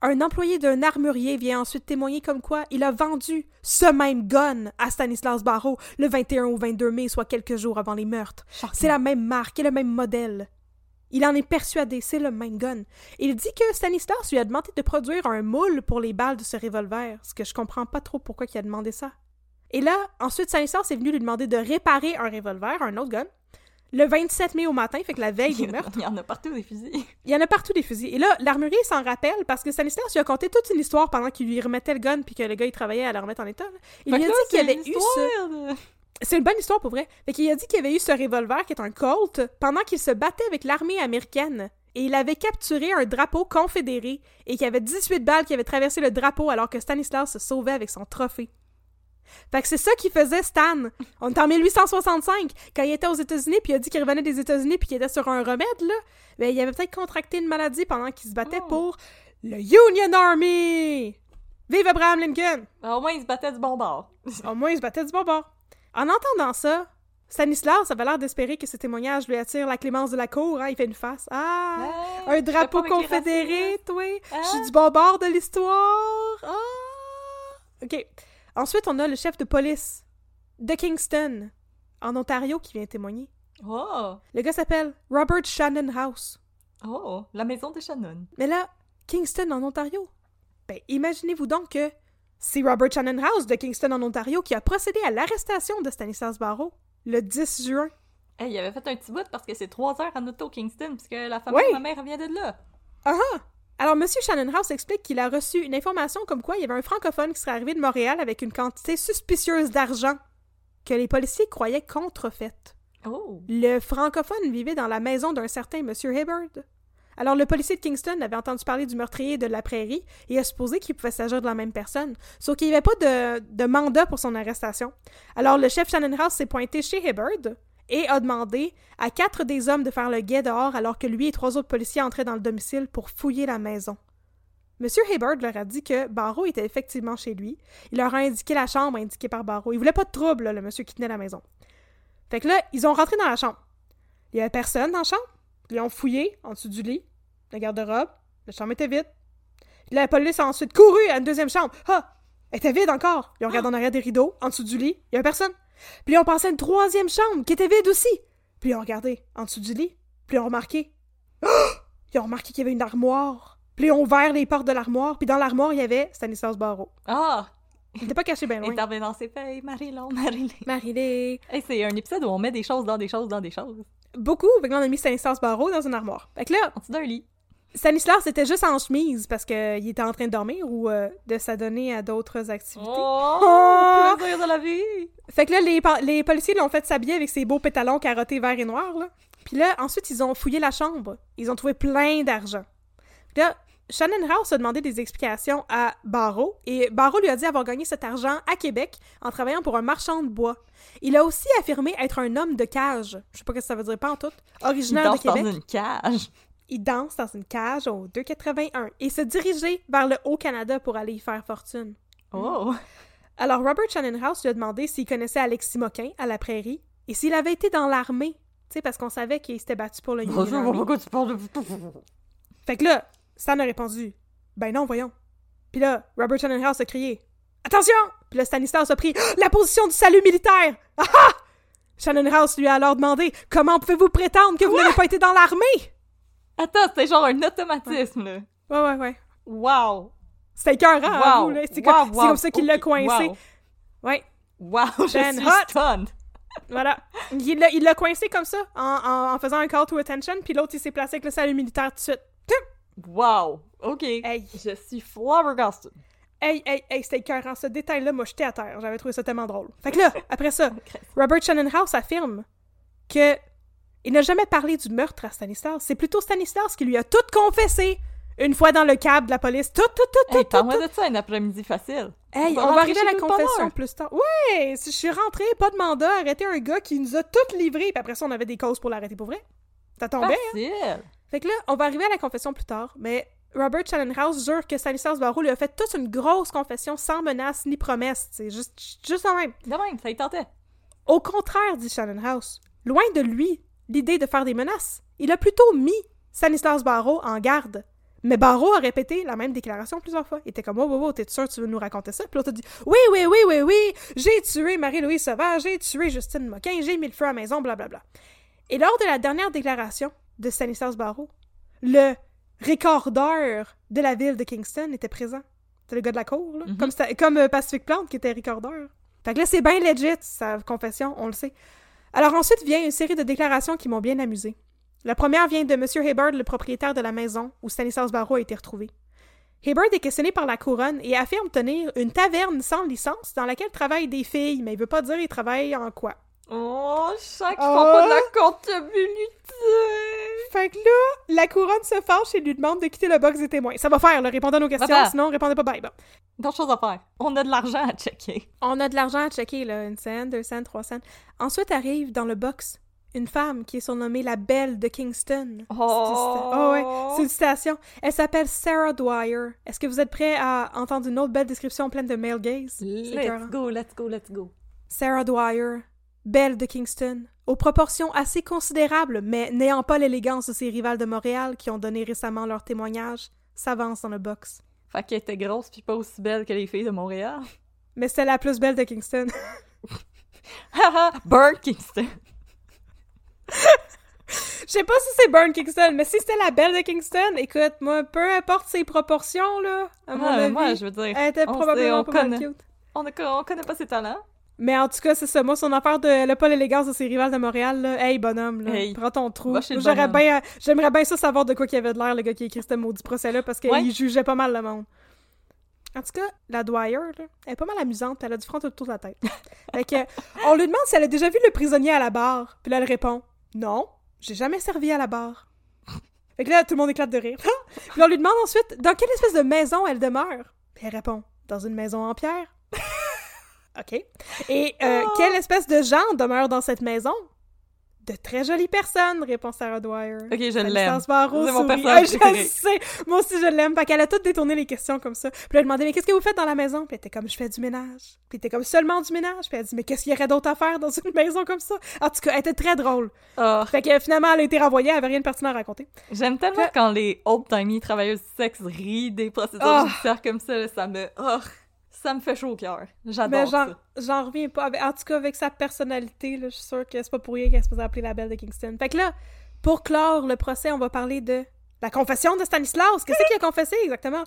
Un employé d'un armurier vient ensuite témoigner comme quoi il a vendu ce même gun à Stanislas Barreau le 21 ou 22 mai, soit quelques jours avant les meurtres. C'est la même marque et le même modèle. Il en est persuadé, c'est le même gun. Il dit que Stanislas lui a demandé de produire un moule pour les balles de ce revolver, ce que je comprends pas trop pourquoi il a demandé ça. Et là, ensuite, Stanislas est venu lui demander de réparer un revolver, un autre gun, le 27 mai au matin, fait que la veille des <laughs> meurtres. Il y en a partout des fusils. Il y en a partout des fusils. Et là, l'armurier s'en rappelle parce que Stanislas lui a conté toute une histoire pendant qu'il lui remettait le gun puis que le gars il travaillait à le remettre en état. Il Fait lui a dit qu'il avait eu ce... de- C'est une bonne histoire pour vrai. Fait qu'il a dit qu'il avait eu ce revolver qui est un Colt pendant qu'il se battait avec l'armée américaine. Et il avait capturé un drapeau confédéré et qu'il y avait 18 balles qui avaient traversé le drapeau alors que Stanislas se sauvait avec son trophée. Fait que c'est ça qu'il faisait Stan. On est en 1865, quand il était aux États-Unis, puis il a dit qu'il revenait des États-Unis puis qu'il était sur un remède, là. Ben, il avait peut-être contracté une maladie pendant qu'il se battait Oh. pour le Union Army! Vive Abraham Lincoln! Au moins, il se battait du bon bord. Au moins, il se battait du bon bord. En entendant ça, Stanislas avait l'air d'espérer que ce témoignage lui attire la clémence de la cour. Hein? Il fait une face. Ah! Hey, un drapeau confédéré, toi! Je suis du bon bord de l'histoire! Ah! OK. Ensuite, on a le chef de police de Kingston, en Ontario, qui vient témoigner. Oh! Le gars s'appelle Robert Shannon House. Oh! La maison de Shannon. Mais là, Kingston en Ontario. Ben, imaginez-vous donc que c'est Robert Shannon House de Kingston en Ontario qui a procédé à l'arrestation de Stanislas Barrow le 10 juin. Hey, il avait fait un petit bout parce que c'est trois heures en auto Kingston, puisque la famille Oui. de ma mère vient de là. Ah ah! Alors, M. Shannon House explique qu'il a reçu une information comme quoi il y avait un francophone qui serait arrivé de Montréal avec une quantité suspicieuse d'argent que les policiers croyaient contrefaite. Oh! Le francophone vivait dans la maison d'un certain M. Hibbard. Alors, le policier de Kingston avait entendu parler du meurtrier de la prairie et a supposé qu'il pouvait s'agir de la même personne, sauf qu'il n'y avait pas de, mandat pour son arrestation. Alors, le chef Shannon House s'est pointé chez Hibbard et a demandé à quatre des hommes de faire le guet dehors alors que lui et trois autres policiers entraient dans le domicile pour fouiller la maison. Monsieur Hibbard leur a dit que Barrow était effectivement chez lui. Il leur a indiqué la chambre indiquée par Barrow. Il voulait pas de trouble, le monsieur qui tenait la maison. Fait que là, ils ont rentré dans la chambre. Il y avait personne dans la chambre. Ils ont fouillé en dessous du lit, le garde-robe. La chambre était vide. La police a ensuite couru à une deuxième chambre. Ah! Elle était vide encore. Ils ont regardé en arrière des rideaux, en dessous du lit. Il y avait personne. Puis ils ont passé à une troisième chambre qui était vide aussi. Puis ils ont regardé en dessous du lit. Puis ils ont remarqué. Ah! Ils ont remarqué qu'il y avait une armoire. Puis ils ont ouvert les portes de l'armoire. Puis dans l'armoire, il y avait Stanislas Barreau. Ah! Il n'était pas caché bien loin. Intervenant ses feuilles, Marie-Laure. Marie-Lé. Hey, c'est un épisode où on met des choses dans des choses dans des choses. Beaucoup. Fait que là, on a mis Stanislas Barreau dans une armoire. Fait que là, dessous d'un lit. Stanislas était juste en chemise parce qu'il était en train de dormir ou euh, de s'adonner à d'autres activités. Oh! Oh! Plaisir de la vie! Fait que là, les, les policiers l'ont fait s'habiller avec ses beaux pétalons carottés verts et noirs, là. Puis là, ensuite, ils ont fouillé la chambre. Ils ont trouvé plein d'argent. Là, Shannon House a demandé des explications à Barrow, et Barrow lui a dit avoir gagné cet argent à Québec en travaillant pour un marchand de bois. Il a aussi affirmé être un homme de cage. Je sais pas ce que ça veut dire, pas en tout. Originaire de danse dans Québec. une cage. Il danse dans une cage au 281 et se dirigeait vers le Haut-Canada pour aller y faire fortune. Oh! Alors, Robert Shannon House lui a demandé s'il connaissait Alexis Moquin à la prairie et s'il avait été dans l'armée. Tu sais, parce qu'on savait qu'il s'était battu pour le Union Bonjour, Army. pourquoi tu parles de... Fait que là, Stan a répondu Ben non, voyons. Puis là, Robert Shannon House a crié Attention Puis là, Stanislas a pris <gasps> la position du salut militaire Ah ah Shannon House lui a alors demandé Comment pouvez-vous prétendre que vous n'avez pas été dans l'armée? Attends, c'était genre un automatisme, là. Ouais, ouais, ouais. Wow! C'était écœurant, à Wow! là. C'est Wow, comme, wow, comme ça qu'il l'a coincé. wow. Ouais, Wow, je Ben suis hot. stunned! voilà. Il l'a, il l'a coincé comme ça, en, en, en faisant un call to attention, puis l'autre, il s'est placé avec le salut militaire tout de suite. Wow! OK. Hey. Je suis flabbergasted. Hey, hey, hey, c'était écœurant. Ce détail-là m'a jeté à terre. J'avais trouvé ça tellement drôle. Fait que là, après ça, <laughs> Robert Shannon House affirme que il n'a jamais parlé du meurtre à Stanislas. C'est plutôt Stanislas qui lui a tout confessé une fois dans le cab de la police. Tout, tout, tout, tout, Hey, tout, parle-moi tout. de ça un après-midi facile. Hey, On va on va arriver à la confession plus tard. Ouais, si je suis rentrée, pas de mandat, arrêté un gars qui nous a toutes livrées, puis après ça, on avait des causes pour l'arrêter pour vrai. Ça tombait, hein? Fait que là, on va arriver à la confession plus tard, mais Robert Shannon House jure que Stanislas Barreau lui a fait toute une grosse confession sans menace ni promesse. C'est juste, juste en même. De même, ça y tentait. Au contraire, dit Shannon House, loin de lui l'idée de faire des menaces. Il a plutôt mis Stanislas Barreau en garde. Mais Barreau a répété la même déclaration plusieurs fois. Il était comme, oh, oh, oh, t'es sûr que tu veux nous raconter ça? Puis l'autre a dit, oui, oui, oui, oui, oui, j'ai tué Marie-Louise Sauvage, j'ai tué Justine Moquin, j'ai mis le feu à la maison, blablabla. Et lors de la dernière déclaration de Stanislas Barreau, le recordeur de la ville de Kingston était présent. C'est le gars de la cour, là. Comme, sta- comme euh, Pacific Plante qui était recordeur. Fait que là, c'est bien legit, sa confession, on le sait. Alors ensuite vient une série de déclarations qui m'ont bien amusé. La première vient de M. Hibbard, le propriétaire de la maison où Stanislas Barreau a été retrouvé. Hibbard est questionné par la couronne et affirme tenir une taverne sans licence dans laquelle travaillent des filles, mais il veut pas dire il travaille en quoi. Oh, chaque Oh. fois pas de la comptabilité! Fait que là, la couronne se fâche et lui demande de quitter le box des témoins. Ça va faire, là, répondant à nos questions, Va-t'en. sinon répondez pas bye. Bon. D'autres choses à faire. On a de l'argent à checker. On a de l'argent à checker, là, une scène, deux scènes, trois scènes. Ensuite arrive dans le box une femme qui est surnommée la Belle de Kingston. Oh. Oh ouais, c'est une citation. Elle s'appelle Sarah Dwyer. Est-ce que vous êtes prêts à entendre une autre belle description pleine de male gaze? Let's go, let's go, let's go. Sarah Dwyer Belle de Kingston, aux proportions assez considérables, mais n'ayant pas l'élégance de ses rivales de Montréal qui ont donné récemment leur témoignage, s'avance dans le box. Fait qu'elle était grosse pis pas aussi belle que les filles de Montréal. Mais c'était la plus belle de Kingston. Haha, <laughs> Burn Kingston. Je sais pas si c'est Burn Kingston, mais si c'était la belle de Kingston, écoute, moi, peu importe ses proportions, là, à mon Ouais, avis, moi, je veux dire, elle était on probablement sait, on pas mal connaît. cute. On, ne- on connaît pas ses talents. Mais en tout cas, c'est ça. Moi, son affaire de a pas l'élégance de ses rivales de Montréal, là. Hey, bonhomme, là. Hey, Prends ton trou. le bonhomme. bien, j'aimerais bien ça savoir de quoi qu'il avait de l'air, le gars qui écrit ce maudit procès-là, parce qu'il Ouais. jugeait pas mal le monde. En tout cas, la Dwyer, là, elle est pas mal amusante, elle a du front tout autour de la tête. <laughs> fait que, on lui demande si elle a déjà vu le prisonnier à la barre. Puis là, elle répond Non, j'ai jamais servi à la barre. Fait que là, tout le monde éclate de rire. <laughs> puis on lui demande ensuite dans quelle espèce de maison elle demeure? Puis elle répond Dans une maison en pierre. OK. Et euh, Oh. quelle espèce de gens demeurent dans cette maison? De très jolies personnes, répond Sarah Dwyer. Ok, je l'aime. C'est mon personnage Ah, je sais. Moi aussi, je l'aime. Fait qu'elle a tout détourné les questions comme ça. Puis elle a demandé, mais qu'est-ce que vous faites dans la maison? Puis elle était comme, je fais du ménage. Puis elle était comme, seulement du ménage? Puis elle a dit, mais qu'est-ce qu'il y aurait d'autre à faire dans <laughs> une maison comme ça? En tout cas, elle était très drôle. Oh, Fait que finalement, elle a été renvoyée, elle avait rien de pertinent à raconter. J'aime tellement Fait- quand les old-timey travailleuses du sexe rient des procédures Oh. judiciaires comme ça, là, ça me... oh, ça me fait chaud au cœur. Mais J'adore j'en, ça. j'en reviens pas. Avec- En tout cas, avec sa personnalité, là, je suis sûre que c'est pas pour rien qu'elle se faisait appeler la belle de Kingston. Fait que là, pour clore le procès, on va parler de la confession de Stanislas. Qu'est-ce qu'il a confessé exactement? Là,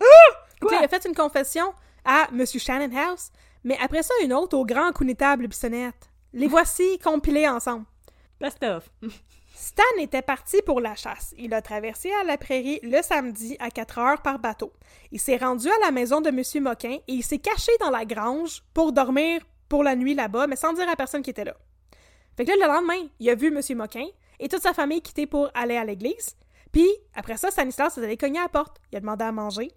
Quoi? il a fait une confession à M. Shannonhouse, mais après ça, une autre au grand Counetable Bissonnette. Les voici compilés ensemble. Best of. Stan était parti pour la chasse. Il a traversé à la prairie le samedi à 4 heures par bateau. Il s'est rendu à la maison de M. Moquin et il s'est caché dans la grange pour dormir pour la nuit là-bas, mais sans dire à personne qui était là. Fait que là, le lendemain, il a vu M. Moquin et toute sa famille quitter pour aller à l'église. Puis, après ça, Stanislas est allé cogner à la porte. Il a demandé à manger.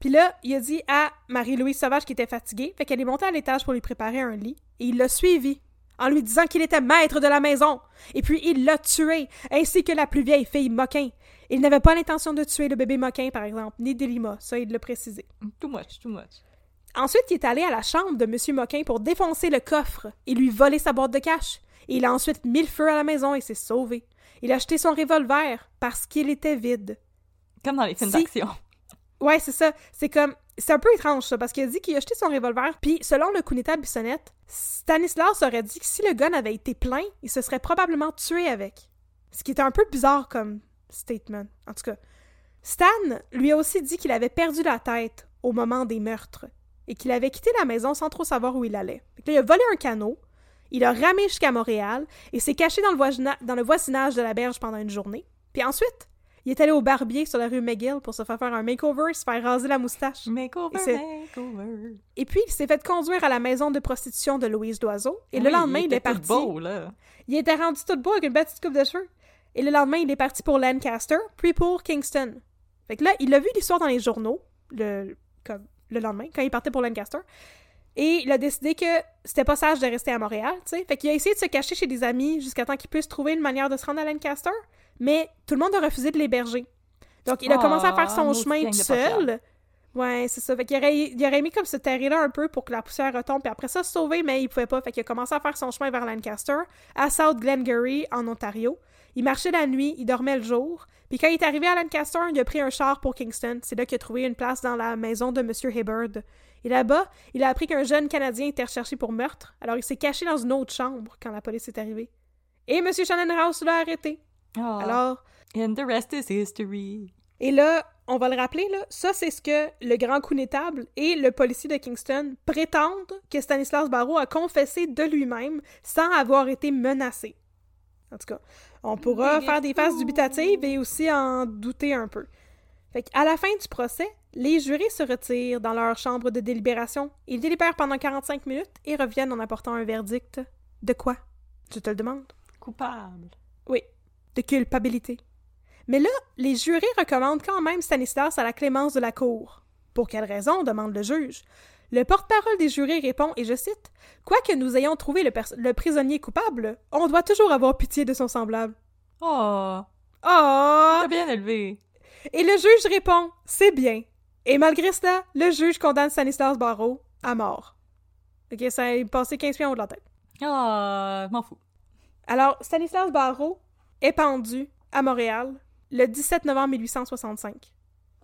Puis là, il a dit à Marie-Louise Sauvage qui était fatiguée, fait qu'elle est montée à l'étage pour lui préparer un lit, et il l'a suivi, en lui disant qu'il était maître de la maison. Et puis il l'a tué, ainsi que la plus vieille fille Moquin. Il n'avait pas l'intention de tuer le bébé Moquin, par exemple, ni Delima, ça il l'a précisé. Too much, too much. Ensuite, il est allé à la chambre de M. Moquin pour défoncer le coffre et lui voler sa boîte de cash. Et il a ensuite mis le feu à la maison et s'est sauvé. Il a acheté son revolver parce qu'il était vide. Comme dans les films Si. d'action. Ouais, c'est ça. C'est comme. C'est un peu étrange, ça, parce qu'il a dit qu'il a acheté son revolver. Puis, selon le Kunita Bissonnette, Stanislas aurait dit que si le gun avait été plein, il se serait probablement tué avec. Ce qui est un peu bizarre comme statement. En tout cas, Stan lui a aussi dit qu'il avait perdu la tête au moment des meurtres et qu'il avait quitté la maison sans trop savoir où il allait. Il a volé un canot, il a ramé jusqu'à Montréal et s'est caché dans le voisinage de la berge pendant une journée. Puis ensuite, il est allé au barbier sur la rue McGill pour se faire faire un makeover et se faire raser la moustache. Makeover, Et makeover. Et puis, il s'est fait conduire à la maison de prostitution de Louise Doiseau. Et le lendemain, il, était est tout parti. beau, là. Il était rendu tout beau avec une petite coupe de cheveux. Et le lendemain, il est parti pour Lancaster, puis pour Kingston. Fait que là, il a vu l'histoire dans les journaux, le, comme, le lendemain, quand il partait pour Lancaster. Et il a décidé que c'était pas sage de rester à Montréal, tu sais. Fait qu'il a essayé de se cacher chez des amis jusqu'à temps qu'il puisse trouver une manière de se rendre à Lancaster. Mais tout le monde a refusé de l'héberger. Donc, il a Ah, commencé à faire son maudite chemin tout seul. Ouais, c'est ça. Fait qu'il aurait, il aurait aimé comme se terrer là un peu pour que la poussière retombe, puis après ça, se sauver, mais il pouvait pas. Fait qu'il a commencé à faire son chemin vers Lancaster, à South Glengarry, en Ontario. Il marchait la nuit, il dormait le jour. Puis quand il est arrivé à Lancaster, il a pris un char pour Kingston. C'est là qu'il a trouvé une place dans la maison de M. Hibbard. Et là-bas, il a appris qu'un jeune Canadien était recherché pour meurtre. Alors il s'est caché dans une autre chambre quand la police est arrivée. Et M. Shannonhouse l'a arrêté. Ah. Alors, And the rest is history. et là, on va le rappeler, là, ça c'est ce que le grand connétable et le policier de Kingston prétendent que Stanislas Barrault a confessé de lui-même sans avoir été menacé. En tout cas, on pourra faire des phases fou. dubitatives et aussi en douter un peu. Fait qu'à la fin du procès, les jurés se retirent dans leur chambre de délibération. Ils délibèrent pendant 45 minutes et reviennent en apportant un verdict. De quoi? Je te le demande. Coupable. Oui, de culpabilité. Mais là, les jurés recommandent quand même Stanislas à la clémence de la cour. Pour quelle raison demande le juge. Le porte-parole des jurés répond, et je cite Quoique nous ayons trouvé le, prisonnier coupable, on doit toujours avoir pitié de son semblable. Oh, Oh t'as bien élevé. Et le juge répond C'est bien. Et malgré cela, le juge condamne Stanislas Barrault à mort. Ok, ça est passé 15 pieds en haut de la tête. Ah, m'en fous. Alors, Stanislas Barrault est pendu à Montréal le 17 novembre 1865.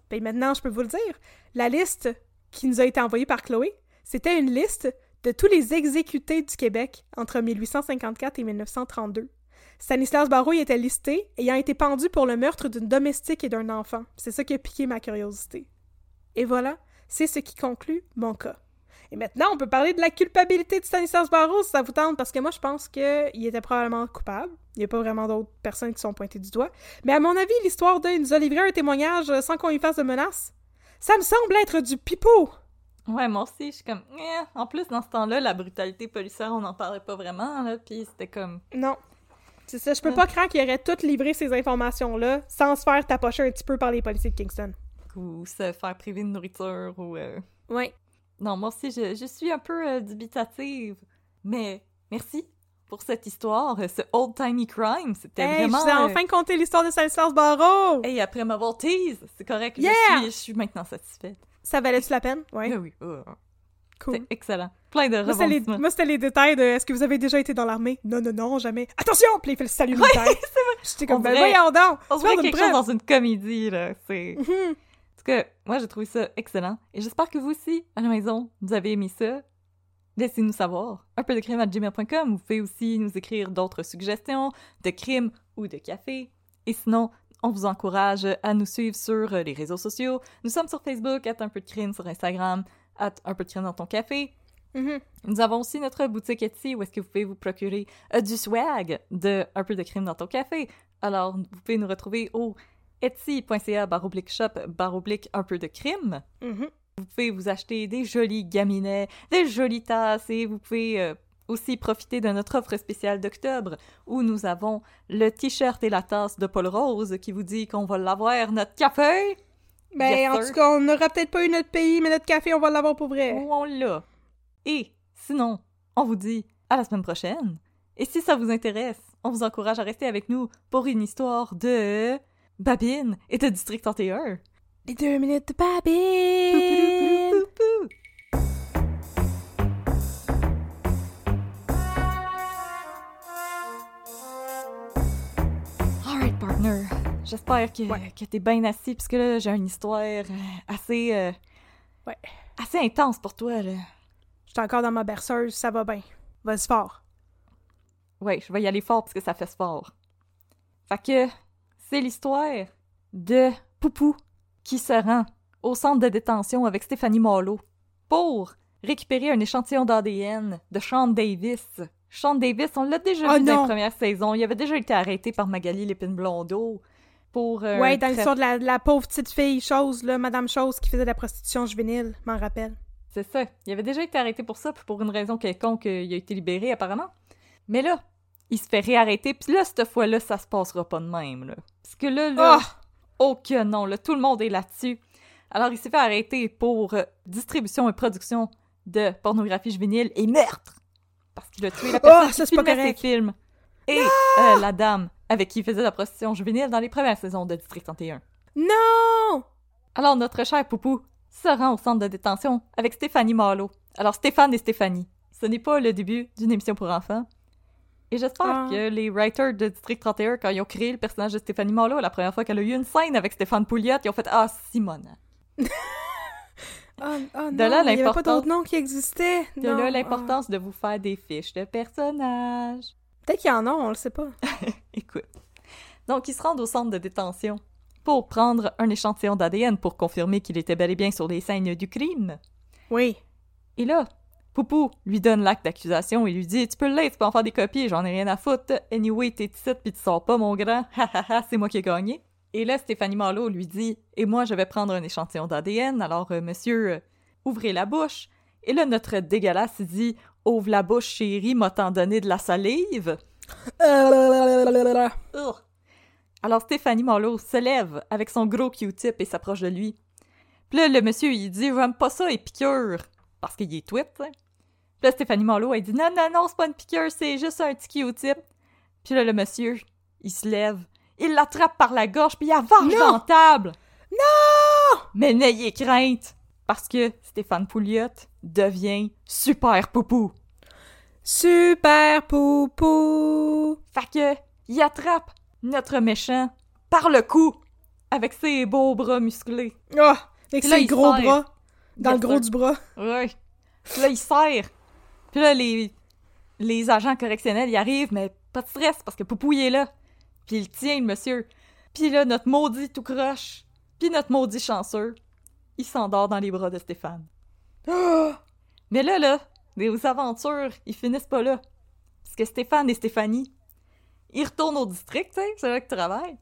Puis maintenant, je peux vous le dire, la liste qui nous a été envoyée par Chloé, c'était une liste de tous les exécutés du Québec entre 1854 et 1932. Stanislas Barrault y était listé, ayant été pendu pour le meurtre d'une domestique et d'un enfant. C'est ça qui a piqué ma curiosité. Et voilà, c'est ce qui conclut mon cas. Et maintenant, on peut parler de la culpabilité de Stanislas Barrault, si ça vous tente, parce que moi, je pense qu'il était probablement coupable. Il n'y a pas vraiment d'autres personnes qui sont pointées du doigt. Mais à mon avis, l'histoire de nous a livré un témoignage sans qu'on y fasse de menace. Ça me semble être du pipeau! Ouais, moi aussi, je suis comme... Eh. En plus, dans ce temps-là, la brutalité policière, on n'en parlait pas vraiment, là, puis c'était comme... Non. C'est ça, je peux pas croire qu'il aurait tout livré ces informations-là sans se faire tapocher un petit peu par les policiers de Kingston. Ou se faire priver de nourriture, ou... euh, Ouais. Non, moi aussi, je, je suis un peu euh, dubitative. Mais merci pour cette histoire, euh, ce old-timey crime. C'était Hey, vraiment... je vous ai euh, enfin conté l'histoire de Stanislas Barrault! Hey, après m'avoir tease, c'est correct. Yeah! Je, suis, je suis maintenant satisfaite. Ça valait-tu la peine? Ouais. Oui, oui. oh, Cool. C'est excellent. Plein de rebondissements. moi, c'était les détails de est-ce que vous avez déjà été dans l'armée? Non, non, non, jamais. Attention! Puis il fait le salut militaire. <laughs> J'étais comme, On ben voyons donc! On dirait d'une quelque chose dans une comédie, là. C'est... Mhm. Tout cas, moi, j'ai trouvé ça excellent. Et j'espère que vous aussi, à la maison, vous avez aimé ça. Laissez-nous savoir. Un peu de crime à gmail.com. Vous pouvez aussi nous écrire d'autres suggestions de crimes ou de café. Et sinon, on vous encourage à nous suivre sur euh, les réseaux sociaux. Nous sommes sur Facebook, at un peu de crime, sur Instagram, at un peu de crime dans ton café. Mhm. Nous avons aussi notre boutique Etsy où est-ce que vous pouvez vous procurer euh, du swag de Un peu de crime dans ton café. Alors, vous pouvez nous retrouver au etsy.ca baroblique shop baroblique un peu de crime. Mhm. Vous pouvez vous acheter des jolis gaminets, des jolies tasses et vous pouvez euh, aussi profiter de notre offre spéciale d'octobre où nous avons le t-shirt et la tasse de Paul Rose qui vous dit qu'on va l'avoir notre café. Ben, Yes, en tout cas, on n'aura peut-être pas eu notre pays, mais notre café, on va l'avoir pour vrai. où on l'a. Et sinon, on vous dit à la semaine prochaine. Et si ça vous intéresse, on vous encourage à rester avec nous pour une histoire de Babine et de District 31. Les deux minutes de Babine! Pou, pou, pou, partner. J'espère que, Ouais. que t'es bien assis, parce que là, j'ai une histoire euh, assez, euh, Ouais. assez intense pour toi, là. Je suis encore dans ma berceuse, ça va bien. Vas-y fort. Ouais, je vais y aller fort parce que ça fait sport. Fait que c'est l'histoire de Poupou qui se rend au centre de détention avec Stéphanie Marlowe pour récupérer un échantillon d'ADN de Sean Davis. Sean Davis, on l'a déjà Oh vu dans non! les premières saisons. Il avait déjà été arrêté par Magali Lépine-Blondeau pour... euh, ouais, dans l'histoire de la, de la pauvre petite fille chose, là, Madame Chose, qui faisait de la prostitution juvénile, m'en rappelle. C'est ça. Il avait déjà été arrêté pour ça, puis pour une raison quelconque, euh, il a été libéré apparemment. Mais là, il se fait réarrêter, puis là, cette fois-là, ça se passera pas de même, là. Parce que là, là, Ah! oh que non, là, tout le monde est là-dessus. Alors, il s'est fait arrêter pour euh, distribution et production de pornographie juvénile et meurtre! Parce qu'il a tué la personne Ah, qui ça, c'est pas filmait ses films. Et euh, la dame avec qui il faisait la prostitution juvénile dans les premières saisons de District 31. Non! Alors, notre cher Poupou se rend au centre de détention avec Stéphanie Marlowe. Alors, Stéphane et Stéphanie. Ce n'est pas le début d'une émission pour enfants. Et j'espère Ah. que les writers de District 31, quand ils ont créé le personnage de Stéphanie Marlowe, la première fois qu'elle a eu une scène avec Stéphane Pouliot, ils ont fait Ah, Simone. Oh, oh non, De là, il y avait pas l'importance- d'autres noms qui existaient. De Non, là ah. l'importance de vous faire des fiches de personnages. Peut-être qu'il y en a, on le sait pas. <laughs> Écoute. Donc, ils se rendent au centre de détention pour prendre un échantillon d'ADN pour confirmer qu'il était bel et bien sur les scènes du crime. Oui. Et là, Poupou lui donne l'acte d'accusation et lui dit Tu peux le lire, tu peux en faire des copies, j'en ai rien à foutre. Anyway, t'es ici puis tu sors pas, mon grand. Ha ha ha, c'est moi qui ai gagné. Et là, Stéphanie Marlowe lui dit Et moi, je vais prendre un échantillon d'ADN, alors euh, monsieur, euh, ouvrez la bouche. Et là, notre dégueulasse dit Ouvre la bouche, chérie, m'a t'en donné de la salive. Alors Stéphanie Marlowe se lève avec son gros Q-tip et s'approche de lui. Puis là, le monsieur, il dit « J'aime pas ça, piqûres! » Parce qu'il est tweet, tu sais. Puis là, Stéphanie Marlowe, elle dit « Non, non, non, c'est pas une piqûre, c'est juste un petit Q-tip. » Puis là, le monsieur, il se lève, il l'attrape par la gorge, puis il avance dans la table. Non! Mais n'ayez crainte, parce que Stéphane Pouliot devient super poupou. Super poupou! Fait que, il attrape notre méchant par le cou avec ses beaux bras musclés. Oh! Avec ses gros serre. bras. Dans le gros du bras. Ouais. Puis là, il serre. Puis là, les, les agents correctionnels, ils arrivent, mais pas de stress parce que Poupou, il est là. Puis il tient, le monsieur. Puis là, notre maudit tout croche, puis notre maudit chanceux, il s'endort dans les bras de Stéphane. <gasps> Mais là, là, les aventures, ils finissent pas là. Parce que Stéphane et Stéphanie, ils retournent au district, tu sais, c'est là qu'ils travaillent.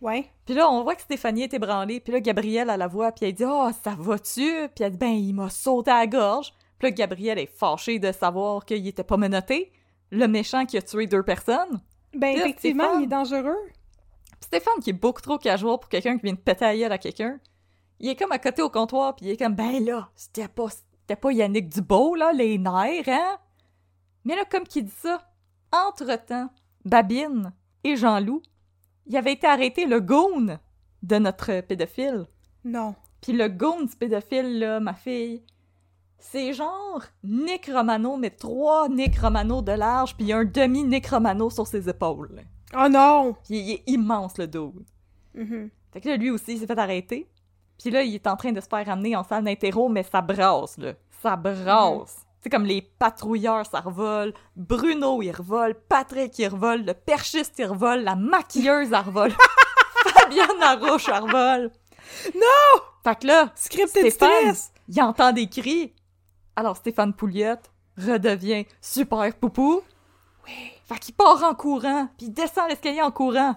Ouais. Puis là, on voit que Stéphanie est ébranlée. Puis là, Gabrielle, elle la voit, puis elle dit « Oh, ça va-tu? » Puis elle dit « Ben, il m'a sauté à la gorge. » Puis là, Gabrielle est fâchée de savoir qu'il était pas menotté. Le méchant qui a tué deux personnes. Ben, effectivement, Stéphane. il est dangereux. Puis Stéphane, qui est beaucoup trop casual pour quelqu'un qui vient de péter la gueule à quelqu'un, il est comme à côté au comptoir, puis il est comme « Ben là, c'était pas, c'était pas Yannick Dubeau, là, les nerfs, hein? » Mais là, comme qu'il dit ça, entre-temps, Babine et Jean-Loup, il avait été arrêté le goon de notre pédophile. Non. Puis le goon du pédophile, là, ma fille, c'est genre Nick Romano, mais trois Nick Romano de large, puis un demi Nick Romano sur ses épaules. Oh non! Puis il est immense, le dude. Mhm. Fait que là, lui aussi, il s'est fait arrêter. Puis là, il est en train de se faire ramener en salle d'interro, mais ça brasse, là. Ça brasse. C'est comme les patrouilleurs, ça revole. Bruno, il revole. Patrick, il revole. Le perchiste, il revole. La maquilleuse, elle revole. <laughs> Fabienne Larouche, elle revole. Non! Fait que là, Scripted Stéphane, stress! il entend des cris. Alors Stéphane Pouliot redevient super poupou. Oui. Fait qu'il part en courant, puis il descend l'escalier en courant.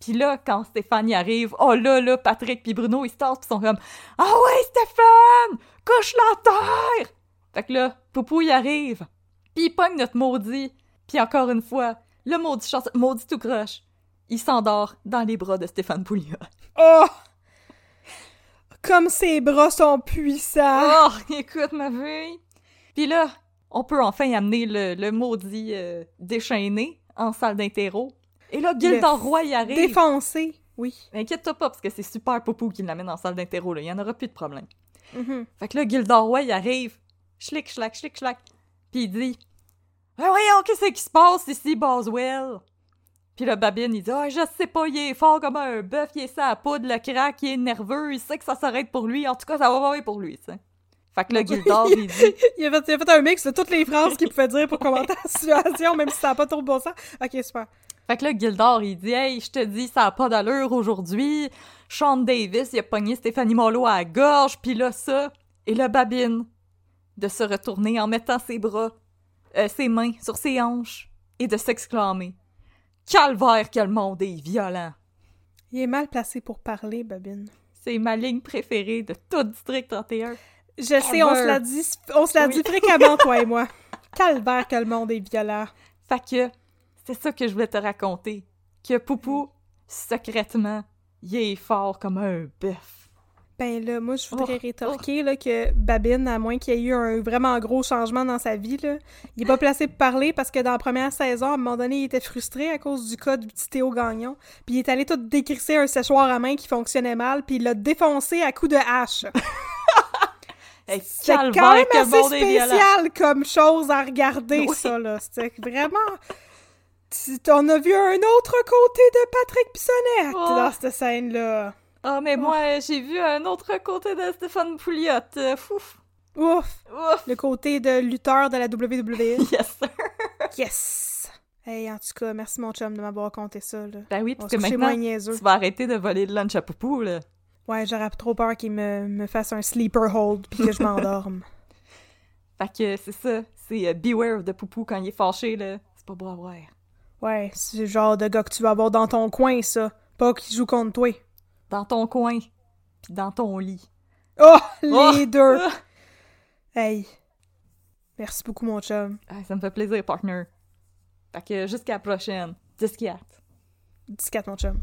Puis là, quand Stéphane y arrive, oh là là, Patrick puis Bruno, ils se tassent pis sont comme « Ah ouais, Stéphane! Couche la terre! » Fait que là, Poupou y arrive. Puis il pogne notre maudit. Puis encore une fois, le maudit maudit tout croche. Il s'endort dans les bras de Stéphane Pouliot. Oh! Comme ses bras sont puissants! Oh, écoute ma fille. Puis là, on peut enfin amener le, le maudit euh, déchaîné en salle d'interro. Et là, Gildor Le Roy y arrive. Défoncé! Oui. Inquiète-toi pas, parce que c'est super Poupou qui l'amène en salle d'interro, là. Il y en aura plus de problème. Mhm. Fait que là, Gildor Roy y arrive. Schlick, schlack, schlick, schlack. Puis il dit Ah, voyons, qu'est-ce qui se passe ici, Boswell? Puis là, Babine, il dit Ah, je sais pas, il est fort comme un bœuf, il est ça à poudre, le crack, il est nerveux, il sait que ça s'arrête pour lui. En tout cas, ça va pas pour lui, sais. Fait que là, Gildor, il dit <laughs> Il a, fait, il a fait un mix de toutes les phrases qu'il pouvait dire pour commenter la situation, même si ça n'a pas trop de bon sens. Ok, super. Fait que là, Gildor, il dit Hey, je te dis, ça a pas d'allure aujourd'hui. Sean Davis, il a pogné Stéphanie Molo à la gorge, pis là, ça. Et là, Babine, de se retourner en mettant ses bras, euh, ses mains sur ses hanches, et de s'exclamer Calvaire, que le monde est violent. Il est mal placé pour parler, Babine. C'est ma ligne préférée de tout District 31. Je sais, on se l'a dit, on se l'a Oui. dit fréquemment, toi et moi. <laughs> Calvaire que le monde est violent. Fait que, c'est ça que je voulais te raconter. Que Poupou, secrètement, il est fort comme un bœuf. Ben là, moi, je voudrais Oh, rétorquer là, que Babine, à moins qu'il y ait eu un vraiment gros changement dans sa vie, là, il est pas placé pour parler parce que dans la première saison, à un moment donné, il était frustré à cause du cas du petit Théo Gagnon. Puis il est allé tout décrisser un séchoir à main qui fonctionnait mal, puis il l'a défoncé à coups de hache. <laughs> C'est quand même assez spécial comme chose à regarder, Oui. ça, là. C'était vraiment... On a vu un autre côté de Patrick Bissonnette Oh. dans cette scène-là. Ah, mais moi, j'ai vu un autre côté de Stéphane Pouliot. Euh, Fouf. Ouf! Ouf. Le côté de lutteur de la WWE. <laughs> Yes, sir. Yes! Hey, en tout cas, merci mon chum de m'avoir raconté ça, là. Ben oui, parce que maintenant, tu vas arrêter de voler le lunch à Poupou, là. Ouais, j'aurais trop peur qu'il me, me fasse un sleeper hold puis que je m'endorme. <laughs> <laughs> Fait que c'est ça. C'est euh, beware de Poupou quand il est fâché, là. C'est pas beau à voir. Ouais, c'est le genre de gars que tu vas avoir dans ton coin, ça. Pas qu'il joue contre toi. Dans ton coin. Puis dans ton lit. Oh! Les Oh! deux! Ah! Hey. Merci beaucoup, mon chum. Ah, ça me fait plaisir, partner. Fait que jusqu'à la prochaine. 10-4. 14, mon chum.